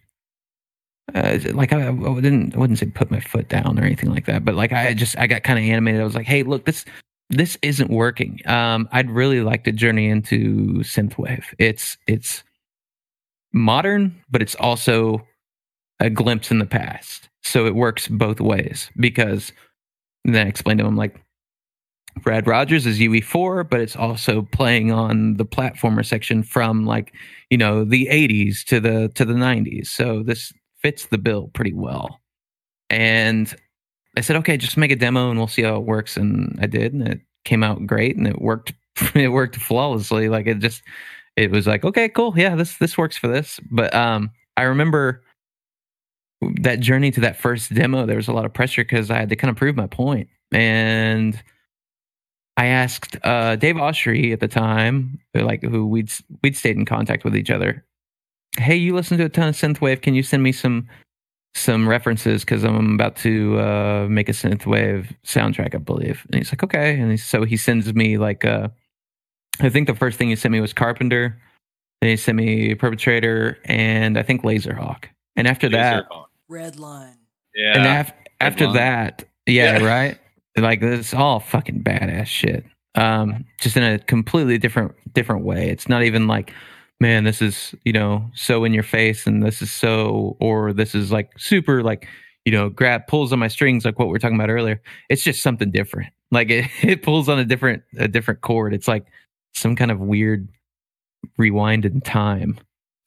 uh, like I, I didn't, I wouldn't say put my foot down or anything like that, but like I just, I got kind of animated. I was like, hey, look, this, this isn't working. Um, I'd really like to journey into synthwave. It's, it's modern, but it's also a glimpse in the past. So it works both ways because then I explained to him like Rad Rodgers is UE4, but it's also playing on the platformer section from like, you know, the 80s to the to the 90s. So this fits the bill pretty well. And I said, "Okay, just make a demo and we'll see how it works." And I did, and it came out great and it worked it worked flawlessly. Like it just it was like, "Okay, cool. Yeah, this this works for this." But um I remember that journey to that first demo, there was a lot of pressure because I had to kind of prove my point. And I asked uh, Dave Oshry at the time, like who we'd we'd stayed in contact with each other. Hey, you listen to a ton of synthwave. Can you send me some some references because I'm about to uh, make a synthwave soundtrack, I believe. And he's like, okay. And he, so he sends me like, uh, I think the first thing he sent me was Carpenter. Then he sent me Perturbator and I think Laserhawk. And after that, Laserhawk. Red line. yeah. and af- after line. that, yeah, Yeah. right. Like it's all fucking badass shit. Um, just in a completely different different way. It's not even like, man, this is you know so in your face, and this is so, or this is like super like, you know, grab pulls on my strings like what we are talking about earlier. It's just something different. Like it, it pulls on a different a different chord. It's like some kind of weird rewind in time.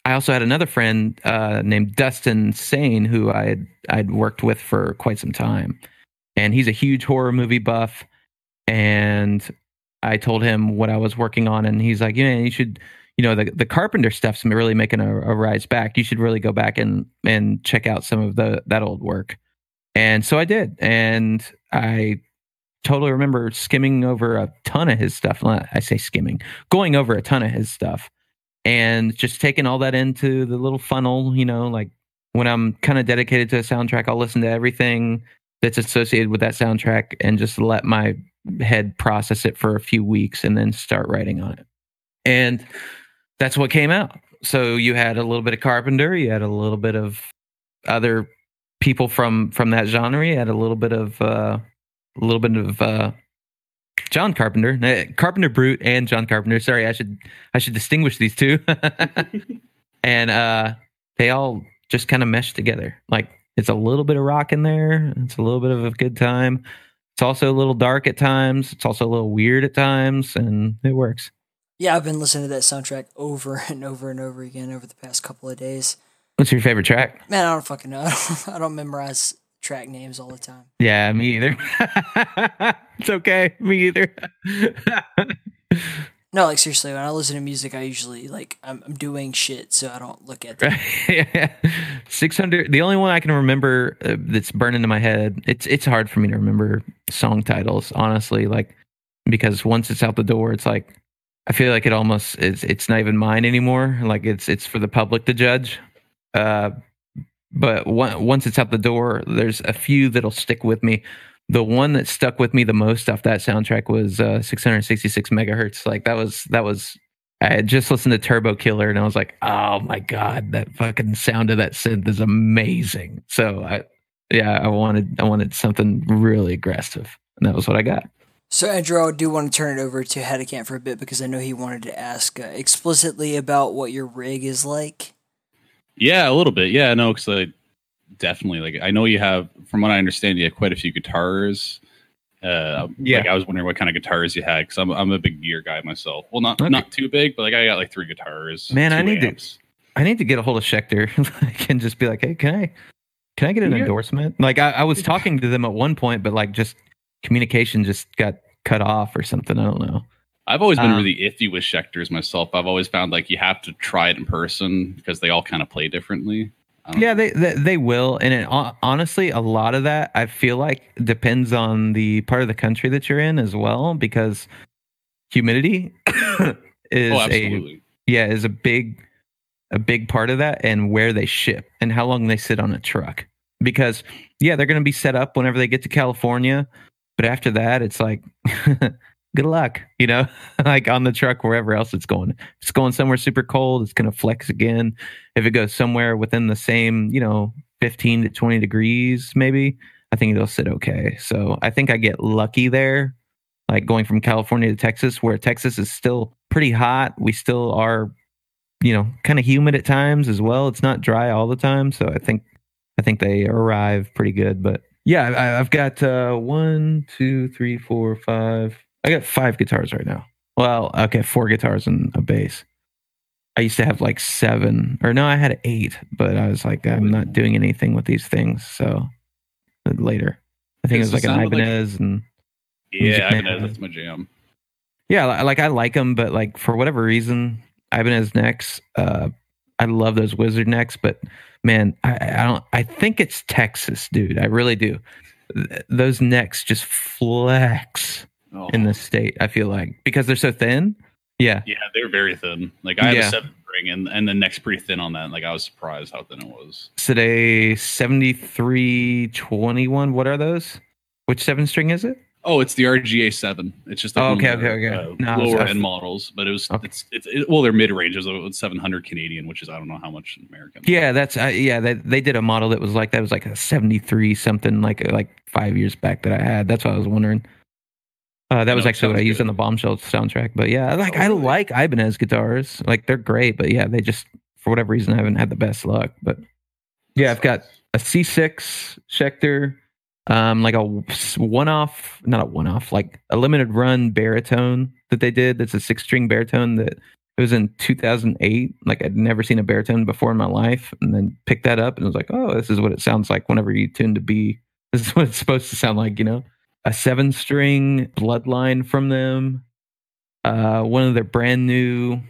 I also had another friend uh, named Dustin Sane who I had I'd worked with for quite some time, and he's a huge horror movie buff. And I told him what I was working on, and he's like, "Yeah, you should." You know the the Carpenter stuff's really making a, a rise back. You should really go back and and check out some of the that old work. And so I did, and I totally remember skimming over a ton of his stuff. I say skimming, going over a ton of his stuff, and just taking all that into the little funnel. You know, like when I'm kind of dedicated to a soundtrack, I'll listen to everything that's associated with that soundtrack and just let my head process it for a few weeks and then start writing on it. And that's what came out. So you had a little bit of Carpenter, you had a little bit of other people from from that genre, you had a little bit of uh, a little bit of uh, John Carpenter, uh, Carpenter Brut, and John Carpenter. Sorry, I should I should distinguish these two. and uh, they all just kind of mesh together. Like it's a little bit of rock in there. It's a little bit of a good time. It's also a little dark at times. It's also a little weird at times, and it works. Yeah, I've been listening to that soundtrack over and over and over again over the past couple of days. What's your favorite track? Man, I don't fucking know. I don't, I don't memorize track names all the time. Yeah, me either. it's okay. Me either. No, like seriously, when I listen to music, I usually like I'm, I'm doing shit, so I don't look at yeah. 600 the only one I can remember uh, that's burned into my head. It's it's hard for me to remember song titles, honestly, like because once it's out the door, it's like I feel like it almost it's it's not even mine anymore. Like it's it's for the public to judge. Uh but one, once it's out the door, there's a few that'll stick with me. The one that stuck with me the most off that soundtrack was uh, 666 megahertz. Like that was that was. I had just listened to Turbo Killer and I was like, oh my god, that fucking sound of that synth is amazing. So I, yeah, I wanted I wanted something really aggressive, and that was what I got. So, Andrew, I do want to turn it over to Hadicant for a bit because I know he wanted to ask uh, explicitly about what your rig is like. Yeah, a little bit. Yeah, no, because I definitely like. I know you have, from what I understand, you have quite a few guitars. Uh, Yeah. Like I was wondering what kind of guitars you had because I'm I'm a big gear guy myself. Well, not Okay. not too big, but like I got like three guitars. Man, I two need to- I need to get a hold of Schecter and just be like, hey, can I can I get an Yeah. endorsement? Like I, I was talking to them at one point, but like just communication just got cut off or something. I don't know. I've always been Uh, really iffy with Schecters myself. I've always found like you have to try it in person because they all kind of play differently. Don't Yeah, they, they they will, and it, honestly, a lot of that I feel like depends on the part of the country that you're in as well, because humidity is oh, a yeah is a big a big part of that, and where they ship and how long they sit on a truck. Because yeah, they're going to be set up whenever they get to California, but after that, it's like good luck, you know, like on the truck wherever else it's going. If it's going somewhere super cold, it's going to flex again. If it goes somewhere within the same, you know, 15 to 20 degrees, maybe, I think it'll sit okay. So I think I get lucky there, like going from California to Texas, where Texas is still pretty hot. We still are, you know, kind of humid at times as well. It's not dry all the time. So I think, I think they arrive pretty good. But yeah, I, I've got uh, one, two, three, four, five. I got five guitars right now. Well, okay, four guitars and a bass. I used to have like seven, or no, I had eight, but I was like, I'm not doing anything with these things. So later, I think it was like an sound like- Ibanez, and Yeah. Ibanez, that's my jam. yeah, like I like them, but like for whatever reason, Ibanez necks. Uh, I love those wizard necks, but man, I, I don't. I think it's Texas, dude. I really do. Th- Those necks just flex Oh. in the state. I feel like because they're so thin. Yeah, Yeah, they're very thin. Like I have Yeah. a seven string, and and the neck's pretty thin on that. Like I was surprised how thin it was. today seventy three twenty one. What are those? Which seven string is it? Oh, it's the RGA seven. It's just like Oh, okay, okay, okay. uh, No, I was- I lower was- end models, but it was Okay. it's it's it, well, they're mid range. It was seven hundred Canadian, which is I don't know how much American. Yeah, that's uh, yeah. They they did a model that was like that was like a seventy three something like like five years back that I had. That's what I was wondering. Uh, that was actually what I used good. on the Bombshell soundtrack. But yeah, like Oh, I really? like Ibanez guitars. Like they're great, but yeah, they just for whatever reason I haven't had the best luck. But Yeah, I've got a C6 Schecter, um, like a one-off, not a one-off, like a limited run baritone that they did. That's a six-string baritone that it was in 2008. Like I'd never seen a baritone before in my life, and then picked that up and was like, oh, this is what it sounds like whenever you tune to B. This is what it's supposed to sound like, you know. A seven-string Bloodline from them. Uh, one of their brand new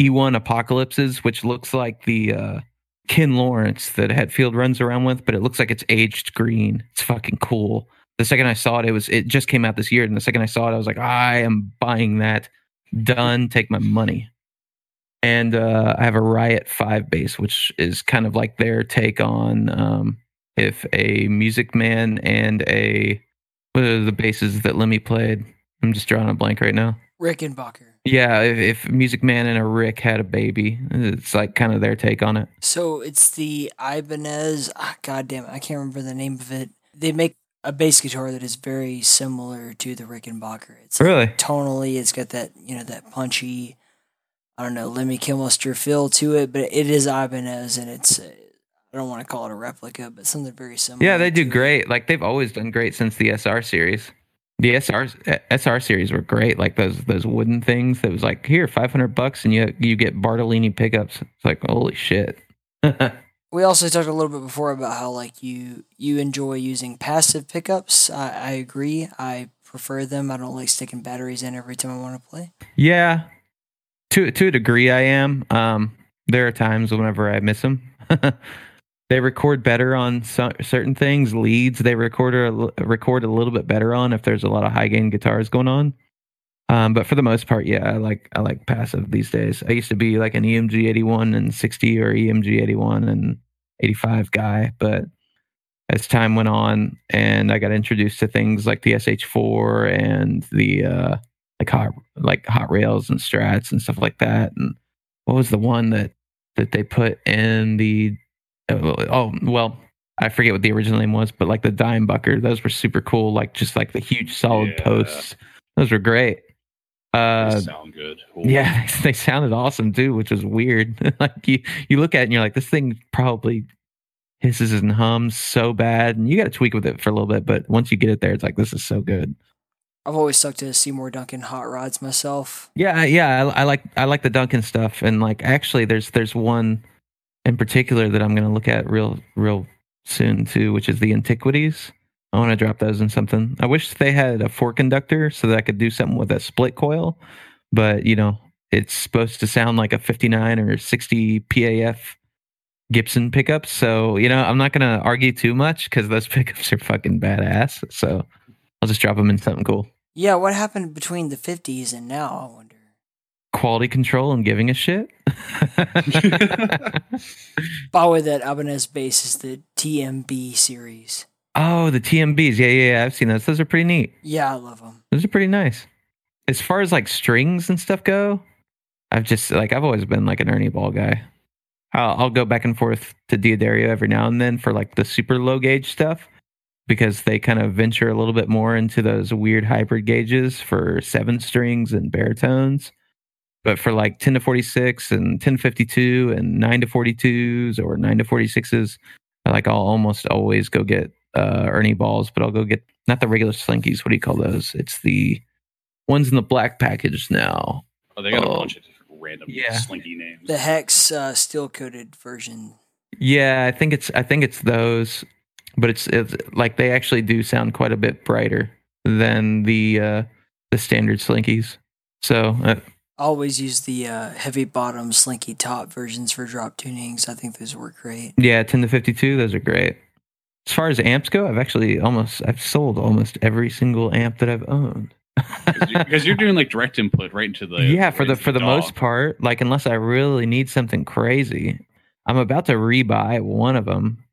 E1 Apocalypses, which looks like the uh, Ken Lawrence that Hetfield runs around with, but it looks like it's aged green. It's fucking cool. The second I saw it, it was it just came out this year, and the second I saw it, I was like, I am buying that. Done. Take my money. And uh, I have a Riot Five bass, which is kind of like their take on um, if a Music Man and a what are the basses that Lemmy played? I'm just drawing a blank right now. Rickenbacker. Yeah, if, if Music Man and a Rick had a baby, it's like kind of their take on it. So it's the Ibanez. Ah, God damn it, I can't remember the name of it. They make a bass guitar that is very similar to the Rickenbacker. It's Really? tonally, it's got that you know that punchy, I don't know, Lemmy Kilmister feel to it, but it is Ibanez, and it's. Uh, I don't want to call it a replica, but something very similar. Yeah, they do great. Like they've always done great since the SR series. The SR SR series were great. Like those those wooden things that was like here five hundred bucks and you you get Bartolini pickups. It's like holy shit. We also talked a little bit before about how like you you enjoy using passive pickups. I, I agree. I prefer them. I don't like sticking batteries in every time I want to play. yeah, to to a degree, I am. Um, there are times whenever I miss them. they record better on certain things. Leads they record a, record a little bit better on if there's a lot of high gain guitars going on. Um, but for the most part, yeah, I like I like passive these days. I used to be like an EMG 81 and 60 or EMG 81 and 85 guy, but as time went on and I got introduced to things like the SH4 and the uh, like hot like hot rails and strats and stuff like that. And what was the one that that they put in the oh, oh well I forget what the original name was, but like the Dimebucker, those were super cool. Like just like the huge solid Yeah. posts, those were great. They Uh, sound good. yeah, they sounded awesome too, which was weird. like you, you look at it and you're like, this thing probably hisses and hums so bad, and you got to tweak with it for a little bit. But once you get it there, it's like this is so good. I've always stuck to Seymour Duncan hot rods myself. Yeah, yeah, I, I like I like the Duncan stuff, and like actually, there's there's one in particular that I'm gonna look at real real soon too, which is the Antiquities. I want to drop those in something. I wish they had a four conductor so that I could do something with a split coil, but you know, it's supposed to sound like a 59 or 60 PAF Gibson pickups. So you know, I'm not gonna argue too much because those pickups are fucking badass. So I'll just drop them in something cool. Yeah, what happened between the 50s and now, I wonder. Quality control and giving a shit. By the way, that Ibanez bass is the TMB series. oh, the TMBs. Yeah, yeah, yeah. I've seen those. Those are pretty neat. Yeah, I love them. Those are pretty nice. As far as like strings and stuff go, I've just like I've always been like an Ernie Ball guy. I'll, I'll go back and forth to D'Addario every now and then for like the super low gauge stuff because they kind of venture a little bit more into those weird hybrid gauges for seven strings and baritones. But for like 10 to 46 and 10 to 52 and 9 to 42s or 9 to 46s, I like I'll almost always go get uh, Ernie balls, but I'll go get not the regular slinkies. What do you call those? It's the ones in the black package now. Oh, they got a Oh. bunch of different random Yeah. slinky names. The Hex uh, steel coated version. Yeah, I think it's I think it's those, but it's, it's like they actually do sound quite a bit brighter than the uh, the standard slinkies. So uh, I always use the uh, heavy bottom slinky top versions for drop tunings. I think those work great. yeah, ten to fifty two, those are great. As far as amps go, I've actually almost I've sold almost every single amp that I've owned. because you're doing like direct input right into the yeah, for the for the DAW. most part, like unless I really need something crazy, I'm about to rebuy one of them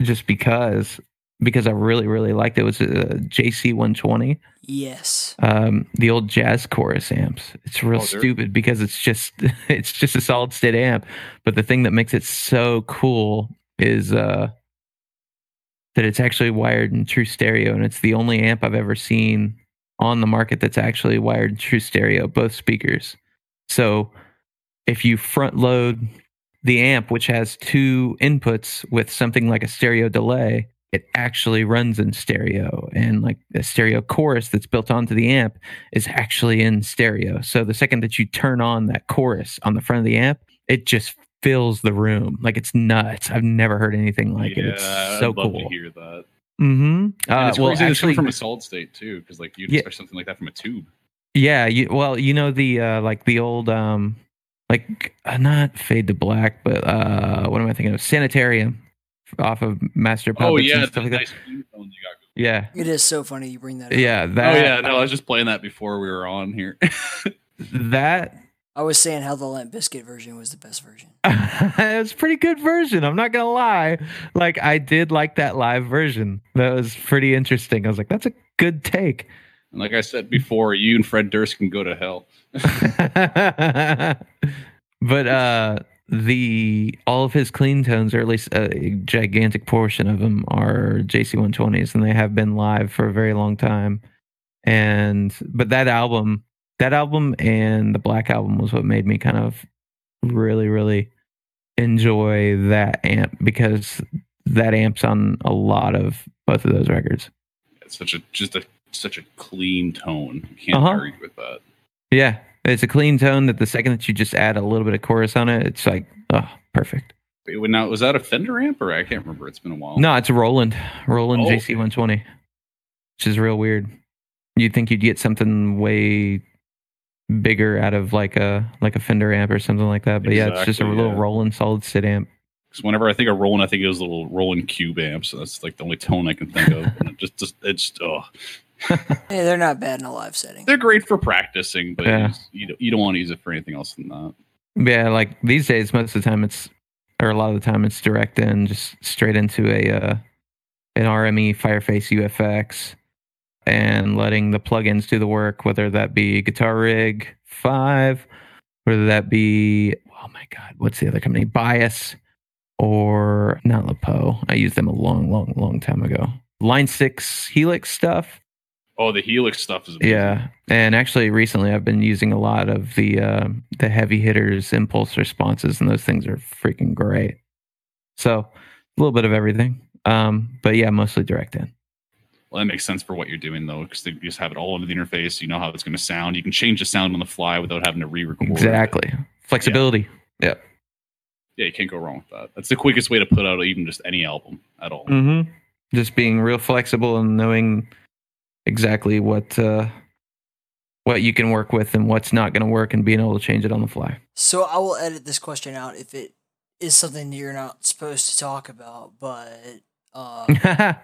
just because because I really really liked it. It was a JC 120. Yes. um, the old jazz chorus amps. It's real Oh, stupid because it's just it's just a solid state amp. But the thing that makes it so cool is uh, that it's actually wired in true stereo, and it's the only amp I've ever seen on the market that's actually wired in true stereo, both speakers. So if you front load the amp, which has two inputs with something like a stereo delay, it actually runs in stereo. And like the stereo chorus that's built onto the amp is actually in stereo. So the second that you turn on that chorus on the front of the amp, it just fills the room. Like it's nuts. I've never heard anything like it. It's so I'd love cool. to hear that. Mm-hmm. And Uh, it's well, crazy it's actually, from a solid state too, because like you'd Yeah. expect something like that from a tube. Yeah, you, well, you know the uh, like the old um like uh, not fade to black, but uh what am I thinking of? Sanitarium off of Master Puppets Oh and yeah, stuff the like nice clean tone you got. Yeah, It is so funny you bring that up. yeah, Oh yeah, no, I was just playing that before we were on here. that I was saying how the Limp Bizkit version was the best version. it's a pretty good version. I'm not gonna lie. Like I did like that live version. That was pretty interesting. I was like, that's a good take. and like I said before, you and Fred Durst can go to hell. but uh the all of his clean tones or at least a gigantic portion of them are JC120s and they have been live for a very long time and but that album that album and the black album was what made me kind of really really enjoy that amp because that amp's on a lot of both of those records It's such a just a such a clean tone. You can't Uh-huh. argue with that. yeah it's a clean tone that the second that you just add a little bit of chorus on it it's like oh perfect Wait, now was that a Fender amp or I can't remember? It's been a while. No, it's a Roland, Roland Oh, JC 120, which is real weird. You'd think you'd get something way bigger out of like a like a Fender amp or something like that, but yeah, it's just a Exactly, little yeah. Roland solid state amp. 'Cause whenever I think of Roland, I think of those little Roland Cube amps. So that's like the only tone I can think of. And it just, just it's oh, Hey, they're not bad in a live setting. they're great for practicing, but Yeah. you, just- you don't, you don't want to use it for anything else than that. Yeah, like these days, most of the time it's or a lot of the time it's direct in, just straight into a uh, an RME Fireface UFX, and letting the plugins do the work, whether that be Guitar Rig Five, whether that be oh my god, what's the other company? Bias or not Lapo. I used them a long, long, long time ago. Line Six Helix stuff. Oh, the Helix stuff is amazing. Yeah, and actually, recently I've been using a lot of the uh, the heavy hitters impulse responses, and those things are freaking great. So a little bit of everything, um, but yeah, mostly direct in. Well, that makes sense for what you're doing though, because you just have it all under the interface. You know how it's going to sound. You can change the sound on the fly without having to re-record. Exactly, flexibility. Yeah. Yeah, you can't go wrong with that. That's the quickest way to put out even just any album at all. Mm-hmm. Just being real flexible and knowing exactly what uh, what you can work with and what's not going to work, and being able to change it on the fly. So I will edit this question out if it is something you're not supposed to talk about. But uh,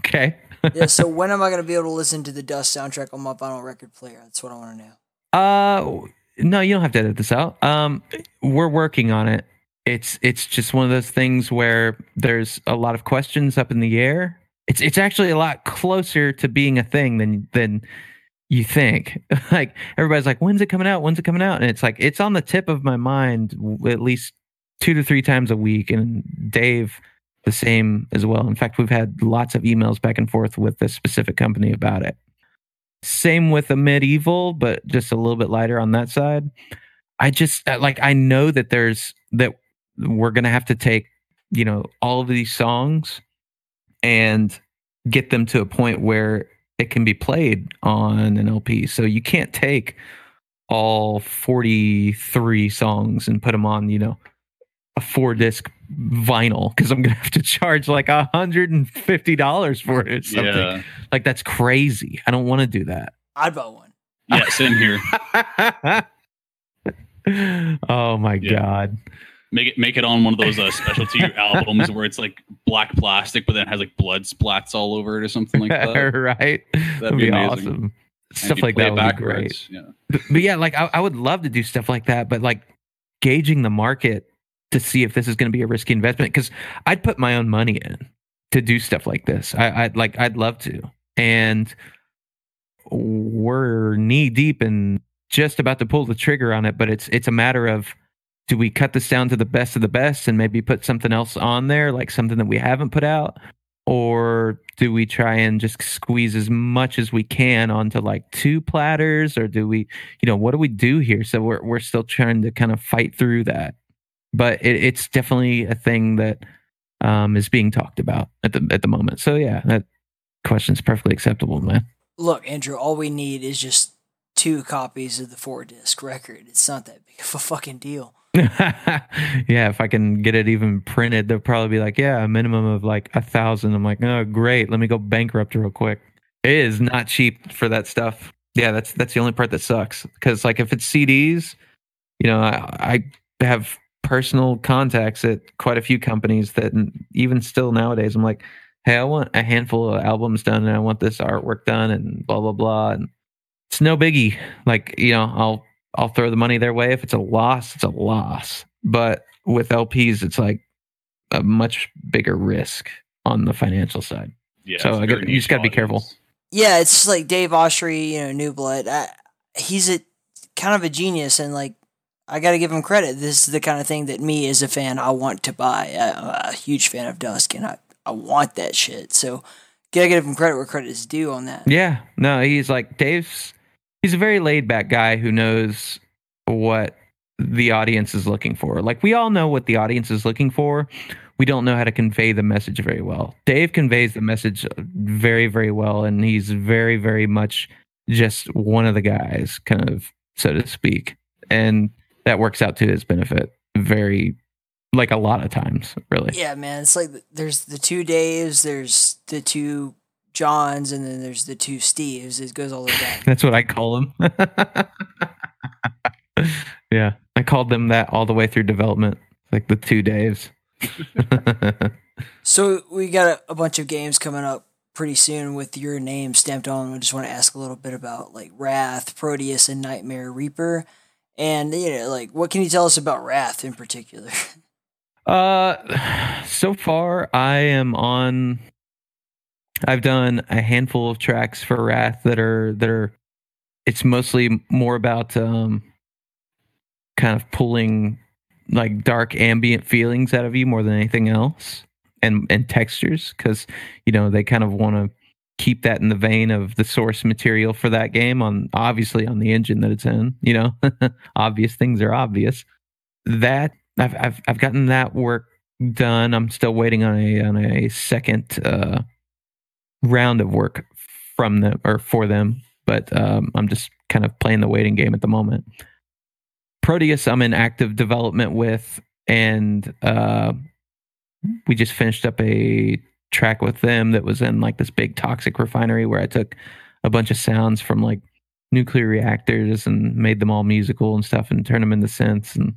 okay. yeah, so when am I going to be able to listen to the Dusk soundtrack on my vinyl record player? That's what I want to know. Uh, no, you don't have to edit this out. Um, we're working on it. It's it's just one of those things where there's a lot of questions up in the air. It's it's actually a lot closer to being a thing than than you think. like everybody's like, when's it coming out? When's it coming out? And it's like it's on the tip of my mind at least two to three times a week. And Dave the same as well. In fact, we've had lots of emails back and forth with this specific company about it. Same with Amid Evil, but just a little bit lighter on that side. I just uh, like I know that there's that we're gonna have to take you know all of these songs and get them to a point where it can be played on an LP. So you can't take all 43 songs and put them on, you know, a four disc vinyl because I'm gonna have to charge like a hundred and fifty dollars for it or something. Yeah, Like that's crazy. I don't want to do that. I'd buy one. yeah, same here. oh my Yeah. god. Make it make it on one of those uh, specialty albums where it's like black plastic, but then it has like blood splats all over it or something like that. right? That'd be be, awesome. Stuff like that would be great. Yeah. But, but yeah, like I, I would love to do stuff like that, but like gauging the market to see if this is going to be a risky investment because I'd put my own money in to do stuff like this. I, I'd like I'd love to, and we're knee deep and just about to pull the trigger on it. But it's it's a matter of do we cut this down to the best of the best and maybe put something else on there, like something that we haven't put out, or do we try and just squeeze as much as we can onto like two platters, or do we, you know, what do we do here? So we're we're still trying to kind of fight through that. but it, it's definitely a thing that um, is being talked about at the at the moment. So yeah, that question's perfectly acceptable, man. Look, Andrew, all we need is just two copies of the four disc record. It's not that big of a fucking deal. yeah, if I can get it even printed, they'll probably be like, yeah, a minimum of like a thousand. I'm like, oh, great. Let me go bankrupt real quick. It is not cheap for that stuff. Yeah, that's that's the only part that sucks. Because like if it's CDs, you know, I, I have personal contacts at quite a few companies that even still nowadays, I'm like, hey, I want a handful of albums done, and I want this artwork done, and blah blah blah, and it's no biggie. Like you know, I'll I'll throw the money their way. If it's a loss, it's a loss. But with LPs, it's like a much bigger risk on the financial side. Yeah, so I very got, you just got to be careful. Yeah, it's just like Dave Oshry, you know, New Blood. I, he's a kind of a genius, and like I got to give him credit. This is the kind of thing that me as a fan I want to buy. I, I'm a huge fan of Dusk, and I I want that shit. So gotta give him credit where credit is due on that. Yeah, no, he's like Dave's. He's a very laid back guy who knows what the audience is looking for. Like we all know what the audience is looking for. We don't know how to convey the message very well. Dave conveys the message very, very well, and he's very, very much just one of the guys, kind of so to speak, and that works out to his benefit. Very, like a lot of times, really. Yeah, man. It's like there's the two Daves, there's the two Johns, and then there's the two Steves. It goes all the way back. That's what I call them. yeah, I called them that all the way through development, like the two Daves. So we got a, a bunch of games coming up pretty soon with your name stamped on. I just want to ask a little bit about like Wrath, Prodeus, and Nightmare Reaper, and you know, like what can you tell us about Wrath in particular? Uh, so far I am on. I've done a handful of tracks for Wrath that are that are. It's mostly more about um, kind of pulling like dark ambient feelings out of you more than anything else, and and textures because you know they kind of want to keep that in the vein of the source material for that game on obviously on the engine that it's in. You know, obvious things are obvious. That I've I've I've gotten that work done. I'm still waiting on a on a second uh, round of work from them or for them, but um, I'm just kind of playing the waiting game at the moment. Prodeus, I'm in active development with, and uh, we just finished up a track with them that was in like this big toxic refinery where I took a bunch of sounds from like nuclear reactors and made them all musical and stuff and turned them into synths and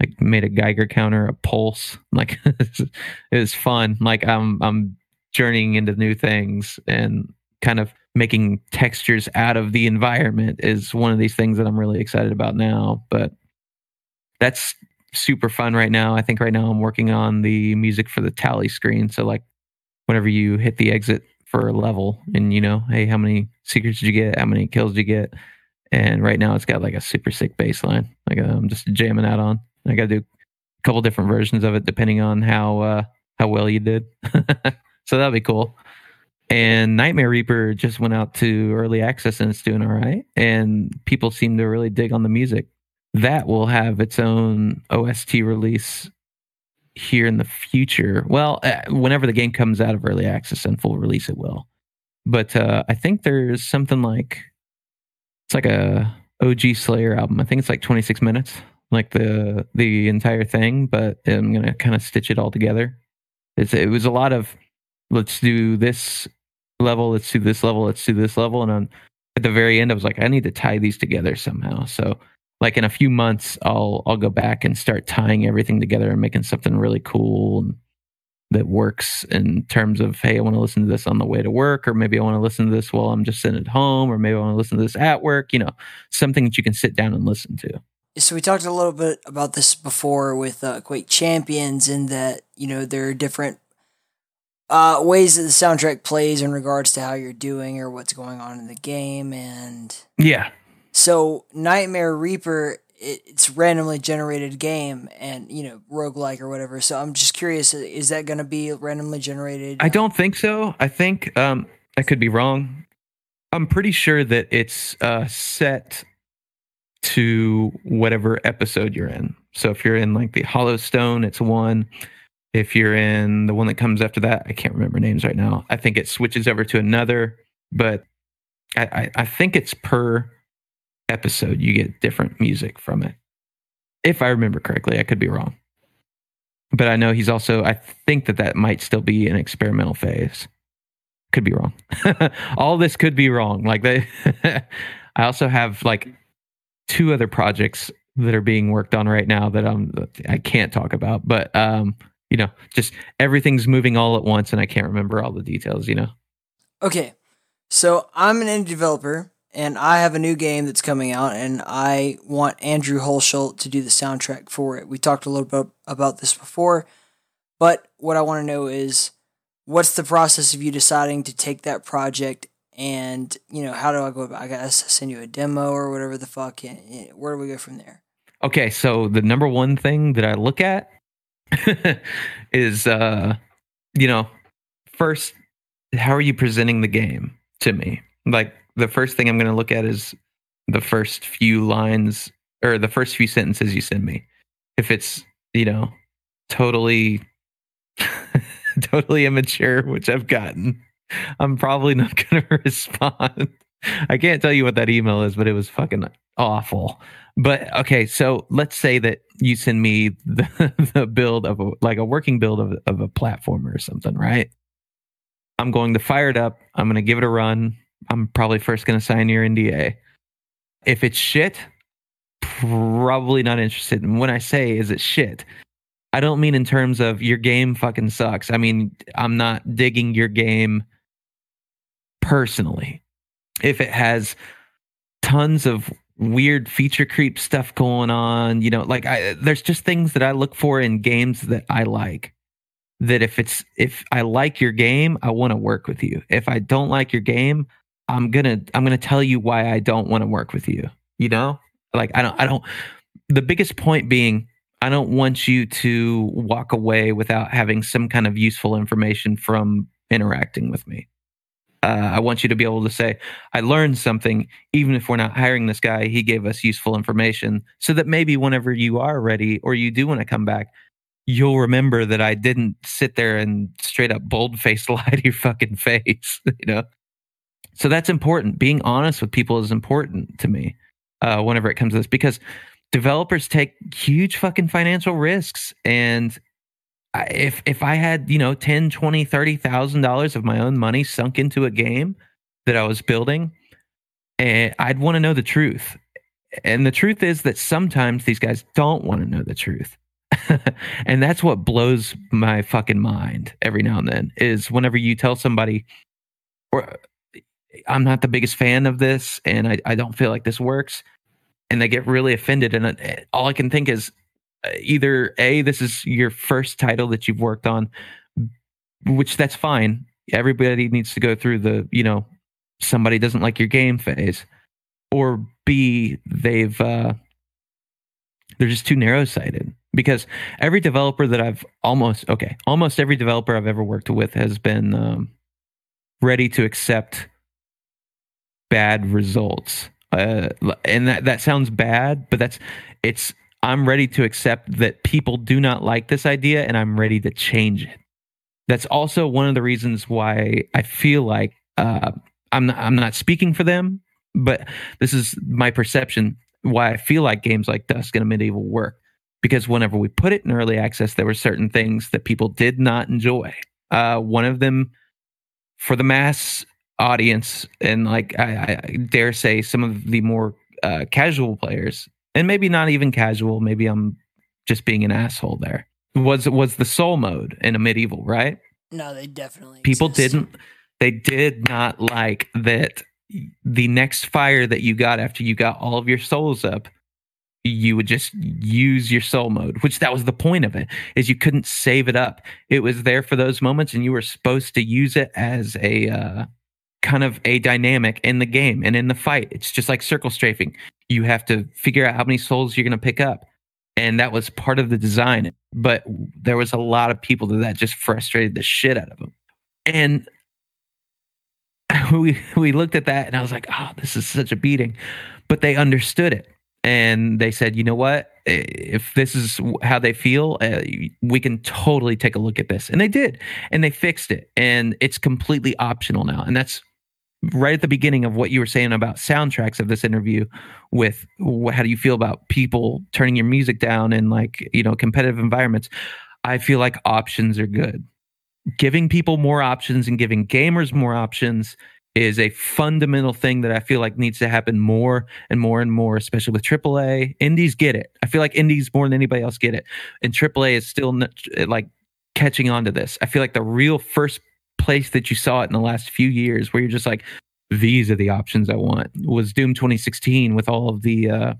like made a Geiger counter, a pulse. Like it was fun. Like I'm I'm journeying into new things and kind of making textures out of the environment is one of these things that I'm really excited about now. But that's super fun right now. I think right now I'm working on the music for the tally screen. So like whenever you hit the exit for a level and you know, hey, how many secrets did you get? How many kills did you get? And right now it's got like a super sick bass line. Like uh, I'm just jamming out on. I got to do a couple different versions of it depending on how uh, how well you did. so that'll be cool. And Nightmare Reaper just went out to early access and it's doing all right. And people seem to really dig on the music. That will have its own OST release here in the future. Well, uh, whenever the game comes out of early access and full release, it will. But uh, I think there's something like it's like a OG Slayer album. I think it's like 26 minutes, like the the entire thing. But I'm gonna kind of stitch it all together. It's it was a lot of let's do this level, let's do this level, let's do this level, and on at the very end, I was like, I need to tie these together somehow. So like in a few months, I'll I'll go back and start tying everything together and making something really cool that works in terms of hey, I want to listen to this on the way to work, or maybe I want to listen to this while I'm just sitting at home, or maybe I want to listen to this at work. You know, something that you can sit down and listen to. So we talked a little bit about this before with uh, Quake Champions, in that you know there are different uh, ways that the soundtrack plays in regards to how you're doing or what's going on in the game, and Yeah, so Nightmare Reaper, it, it's randomly generated game, and you know roguelike or whatever. So I'm just curious, is that going to be randomly generated? I don't think so. I think um, I could be wrong. I'm pretty sure that it's uh, set to whatever episode you're in. So if you're in like the Hollow Stone, it's one. If you're in the one that comes after that, I can't remember names right now. I think it switches over to another, but I, I, I think it's per episode you get different music from it. If I remember correctly, I could be wrong. But I know he's also, I think that that might still be an experimental phase. Could be wrong. All this could be wrong. Like they, I also have like two other projects that are being worked on right now that I'm I can't talk about. But um, you know, just everything's moving all at once, and I can't remember all the details. You know. Okay, so I'm an indie developer, and I have a new game that's coming out, and I want Andrew Hulshult to do the soundtrack for it. We talked a little bit about this before, but what I want to know is what's the process of you deciding to take that project and you know how do I go about? I guess send you a demo or whatever the fuck. and Where do we go from there? Okay, so the number one thing that I look at is, uh, you know, first, how are you presenting the game to me? Like the first thing I'm going to look at is the first few lines or the first few sentences you send me. If it's, you know, totally, totally immature, which I've gotten, I'm probably not going to respond. I can't tell you what that email is, but it was fucking awful. But okay, so let's say that you send me the, the build of a like a working build of, of a platformer or something, right? I'm going to fire it up. I'm going to give it a run. I'm probably first going to sign your NDA. If it's shit, probably not interested. And when I say is it shit, I don't mean in terms of your game fucking sucks. I mean, I'm not digging your game personally. If it has tons of weird feature creep stuff going on, you know, like I, there's just things that I look for in games that I like. That if it's if I like your game, I want to work with you. If I don't like your game, I'm gonna I'm gonna tell you why I don't want to work with you. You know, like I don't I don't. The biggest point being, I don't want you to walk away without having some kind of useful information from interacting with me. Uh, I want you to be able to say, I learned something, even if we're not hiring this guy, he gave us useful information so that maybe whenever you are ready or you do want to come back, you'll remember that I didn't sit there and straight up bold faced lie to your fucking face, you know? So that's important. Being honest with people is important to me uh, whenever it comes to this because developers take huge fucking financial risks and if if I had, you know, 10, 20, 30,000 dollars of my own money sunk into a game that I was building, and I'd want to know the truth. And the truth is that sometimes these guys don't want to know the truth. and that's what blows my fucking mind every now and then is whenever you tell somebody or I'm not the biggest fan of this and I, I don't feel like this works and they get really offended and uh, all I can think is either a this is your first title that you've worked on which that's fine. Everybody needs to go through the you know somebody doesn't like your game phase. Or b they've uh they're just too narrow sighted because every developer that i've almost okay almost every developer i've ever worked with has been um, ready to accept bad results. Uh, and that that sounds bad but that's it's I'm ready to accept that people do not like this idea and I'm ready to change it. That's also one of the reasons why I feel like uh, I'm not, I'm not speaking for them, but this is my perception why I feel like games like Dusk and Amid Evil work because whenever we put it in early access, there were certain things that people did not enjoy. Uh, one of them, for the mass audience, and like I, I dare say, some of the more uh, casual players and maybe not even casual. Maybe I'm just being an asshole there. Was was the soul mode in Amid Evil, right? No, they definitely people exist. didn't. They did not like that. The next fire that you got after you got all of your souls up, you would just use your soul mode, which that was the point of it. Is you couldn't save it up. It was there for those moments, and you were supposed to use it as a uh, kind of a dynamic in the game and in the fight. It's just like circle strafing you have to figure out how many souls you're going to pick up and that was part of the design but there was a lot of people that that just frustrated the shit out of them and we we looked at that and i was like oh this is such a beating but they understood it and they said, you know what? If this is how they feel, uh, we can totally take a look at this. And they did, and they fixed it, and it's completely optional now. And that's right at the beginning of what you were saying about soundtracks of this interview. With wh- how do you feel about people turning your music down in like you know competitive environments? I feel like options are good. Giving people more options and giving gamers more options is a fundamental thing that I feel like needs to happen more and more and more, especially with AAA. Indies get it. I feel like indies more than anybody else get it, and AAA is still like catching on to this. I feel like the real first place that you saw it in the last few years, where you're just like, these are the options I want, was Doom 2016 with all of the uh,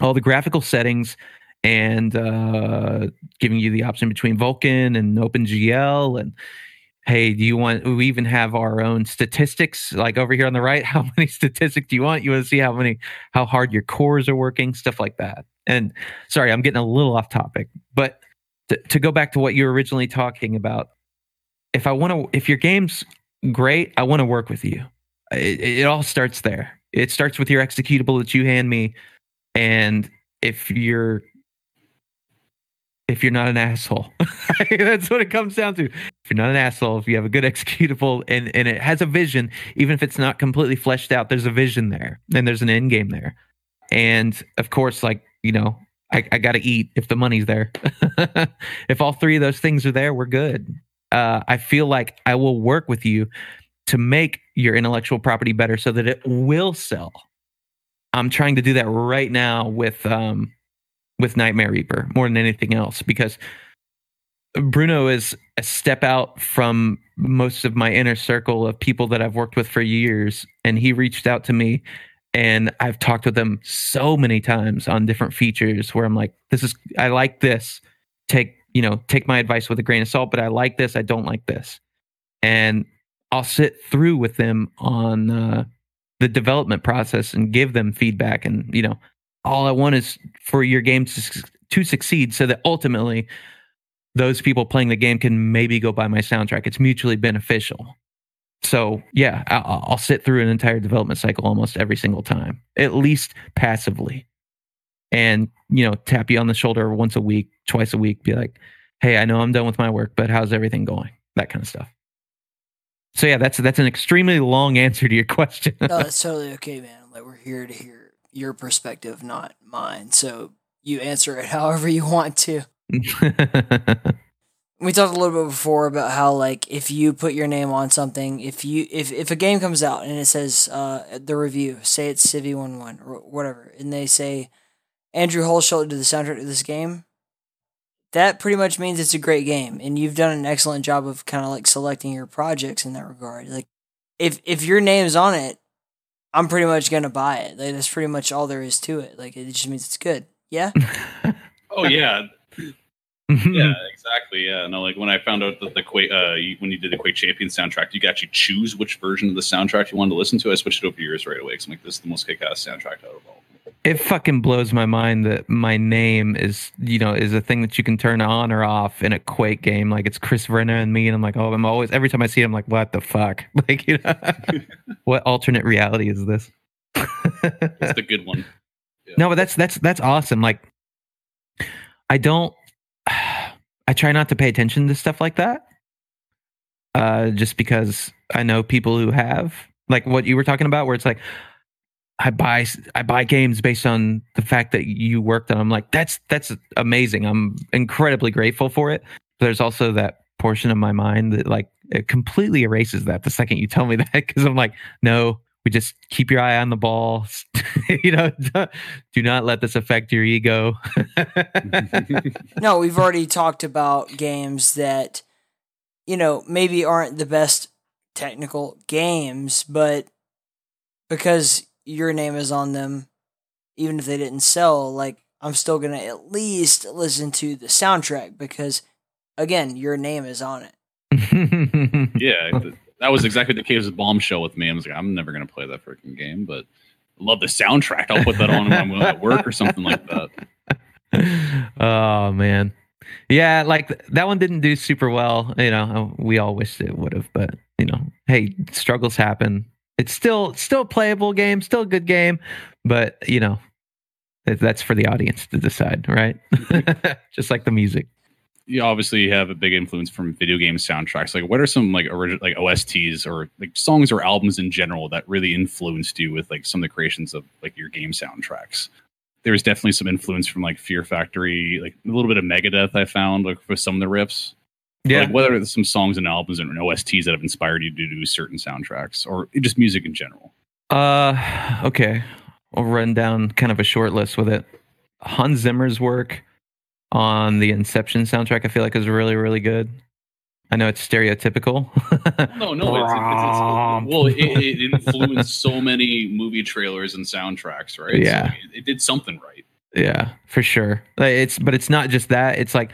all the graphical settings and uh, giving you the option between Vulkan and OpenGL and hey, do you want, we even have our own statistics, like over here on the right. How many statistics do you want? You want to see how many, how hard your cores are working, stuff like that. And sorry, I'm getting a little off topic, but to, to go back to what you were originally talking about, if I want to, if your game's great, I want to work with you. It, it all starts there. It starts with your executable that you hand me. And if you're if you're not an asshole. That's what it comes down to. If you're not an asshole, if you have a good executable and, and it has a vision, even if it's not completely fleshed out, there's a vision there and there's an end game there. And of course, like, you know, I, I got to eat if the money's there. if all three of those things are there, we're good. Uh, I feel like I will work with you to make your intellectual property better so that it will sell. I'm trying to do that right now with um, with Nightmare Reaper more than anything else because Bruno is a step out from most of my inner circle of people that I've worked with for years. And he reached out to me and I've talked with him so many times on different features where I'm like, this is, I like this. Take, you know, take my advice with a grain of salt, but I like this. I don't like this. And I'll sit through with them on uh, the development process and give them feedback. And, you know, all I want is for your game to, to succeed so that ultimately those people playing the game can maybe go buy my soundtrack. It's mutually beneficial. So yeah, I'll, I'll sit through an entire development cycle almost every single time, at least passively, and you know, tap you on the shoulder once a week, twice a week, be like, "Hey, I know I'm done with my work, but how's everything going?" That kind of stuff. So yeah, that's that's an extremely long answer to your question. no, that's totally okay, man. Like we're here to hear your perspective, not mine. So you answer it however you want to. we talked a little bit before about how like if you put your name on something if you if, if a game comes out and it says uh the review say it's Civi 1 1 or whatever and they say andrew hulshult did the soundtrack to this game. That pretty much means it's a great game and you've done an excellent job of kind of like selecting your projects in that regard. Like if if your name's on it i'm pretty much gonna buy it. Like that's pretty much all there is to it. Like it just means it's good. Yeah? Oh yeah, yeah, exactly. Yeah, no, like when I found out that the Quake, uh, you, when you did the Quake Champion soundtrack, you could actually choose which version of the soundtrack you wanted to listen to. I switched it over to yours right away because I'm like, this is the most kick-ass soundtrack out of all. it fucking blows my mind that my name is you know is a thing that you can turn on or off in a quake game like it's chris Vrenna and me and i'm like oh i'm always every time i see it i'm like what the fuck like you know what alternate reality is this It's the good one. no but that's that's that's awesome like i don't i try not to pay attention to stuff like that uh just because i know people who have like what you were talking about where it's like I buy I buy games based on the fact that you worked on. them. like that's that's amazing. I'm incredibly grateful for it. There's also that portion of my mind that like it completely erases that the second you tell me that because I'm like, no, we just keep your eye on the ball. you know, do not let this affect your ego. no, we've already talked about games that, you know, maybe aren't the best technical games, but because your name is on them, even if they didn't sell, like I'm still gonna at least listen to the soundtrack because, again, your name is on it. Yeah, th- that was exactly the case with Bombshell with me. I was like, I'm never gonna play that freaking game, but I love the soundtrack. I'll put that on when I'm at work or something like that. oh man yeah like that one didn't do super well you know uh, we all wished it would have but you know hey struggles happen it's still still a playable game still a good game but you know That's for the audience to decide, right? Just like the music. You obviously have a big influence from video game soundtracks. Like, what are some like original like OSTs or like songs or albums in general that really influenced you with like some of the creations of like your game soundtracks? There was definitely some influence from like Fear Factory, like a little bit of Megadeth. I found like with some of the riffs. Yeah. Like, what are some songs and albums and OSTs that have inspired you to do certain soundtracks or just music in general? Uh, okay. I'll run down kind of a short list with it. Hans Zimmer's work on the Inception soundtrack, I feel like is really, really good. I know it's stereotypical. No, no, it's, it's, it's well, it, it influenced so many movie trailers and soundtracks, right? Yeah. so it, it did something right. yeah, for sure. It's but it's not just that. It's like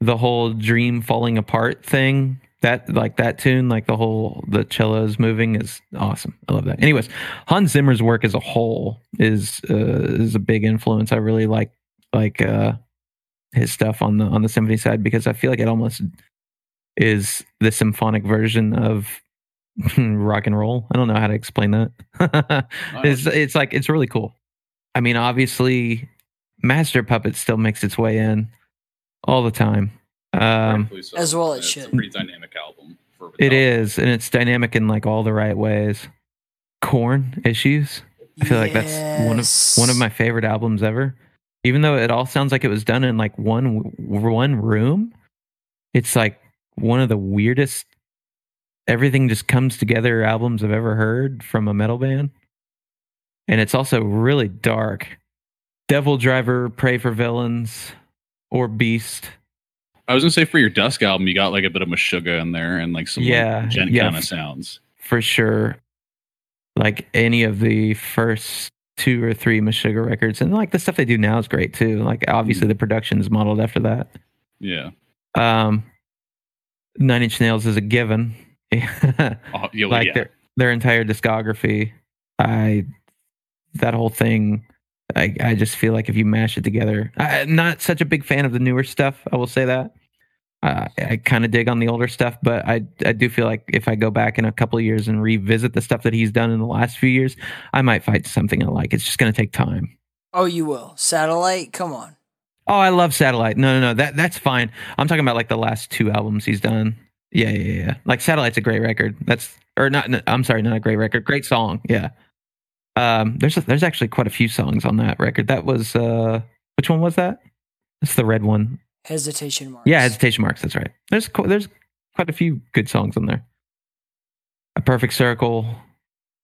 the whole dream falling apart thing. That like that tune, like the whole the cellos moving is awesome. I love that. Anyways, Hans Zimmer's work as a whole is uh, is a big influence. I really like like uh his stuff on the on the symphony side because I feel like it almost is the symphonic version of rock and roll. I don't know how to explain that. it's it's like it's really cool. I mean, obviously, Master Puppet still makes its way in all the time. Um, so. as well it It's should. a pretty dynamic album. For it and it's dynamic in like all the right ways. Korn issues. I feel like that's one of one of my favorite albums ever. Even though it all sounds like it was done in like one one room, it's like one of the weirdest. Everything just comes together albums I've ever heard from a metal band, and it's also really dark. DevilDriver, Pray for Villains, or Beast. I was gonna say for your Dusk album, you got like a bit of Meshuggah in there and like some Yeah, like, djent yeah. kind of sounds. for sure like any of the first two or three Meshuggah records. And like the stuff they do now is great too. Like obviously the production is modeled after that. Yeah. um nine inch nails is a given. Oh, yeah, like yeah. their their entire discography i that whole thing i i just feel like if you mash it together i'm not such a big fan of the newer stuff i will say that uh, I kind of dig on the older stuff, but I I do feel like if I go back in a couple of years and revisit the stuff that he's done in the last few years, I might find something I like. It's just going to take time. Oh, you will. Satellite? Come on. Oh, I love Satellite. No, no, no, that that's fine. I'm talking about like the last two albums he's done. Yeah, yeah, yeah. Like Satellite's a great record. That's or not. no, I'm sorry, not a great record. Great song. Yeah. Um, there's there's actually quite a few songs on that record. That was uh, which one was that? That's the red one. Hesitation marks. Yeah, hesitation marks. That's right. There's qu- there's quite a few good songs on there. A perfect circle,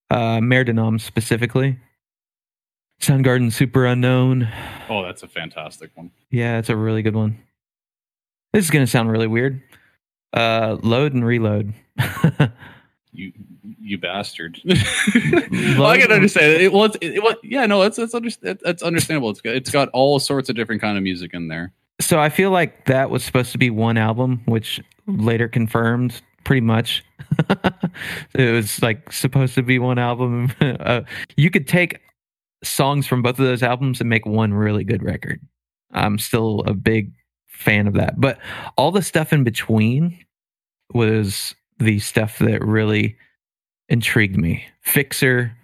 uh, Mer de Noms specifically. Soundgarden, Superunknown. Oh, that's a fantastic one. Yeah, it's a really good one. This is gonna sound really weird. Uh, load and reload. You you bastard. well, I can understand it. it well, it's, it, well, yeah, no, that's that's, under, that's understandable. It's got, it's got all sorts of different kind of music in there. So I feel like that was supposed to be one album, which later confirmed pretty much. it was like supposed to be one album. uh, you could take songs from both of those albums and make one really good record. I'm still a big fan of that. But all the stuff in between was the stuff that really intrigued me. Fixer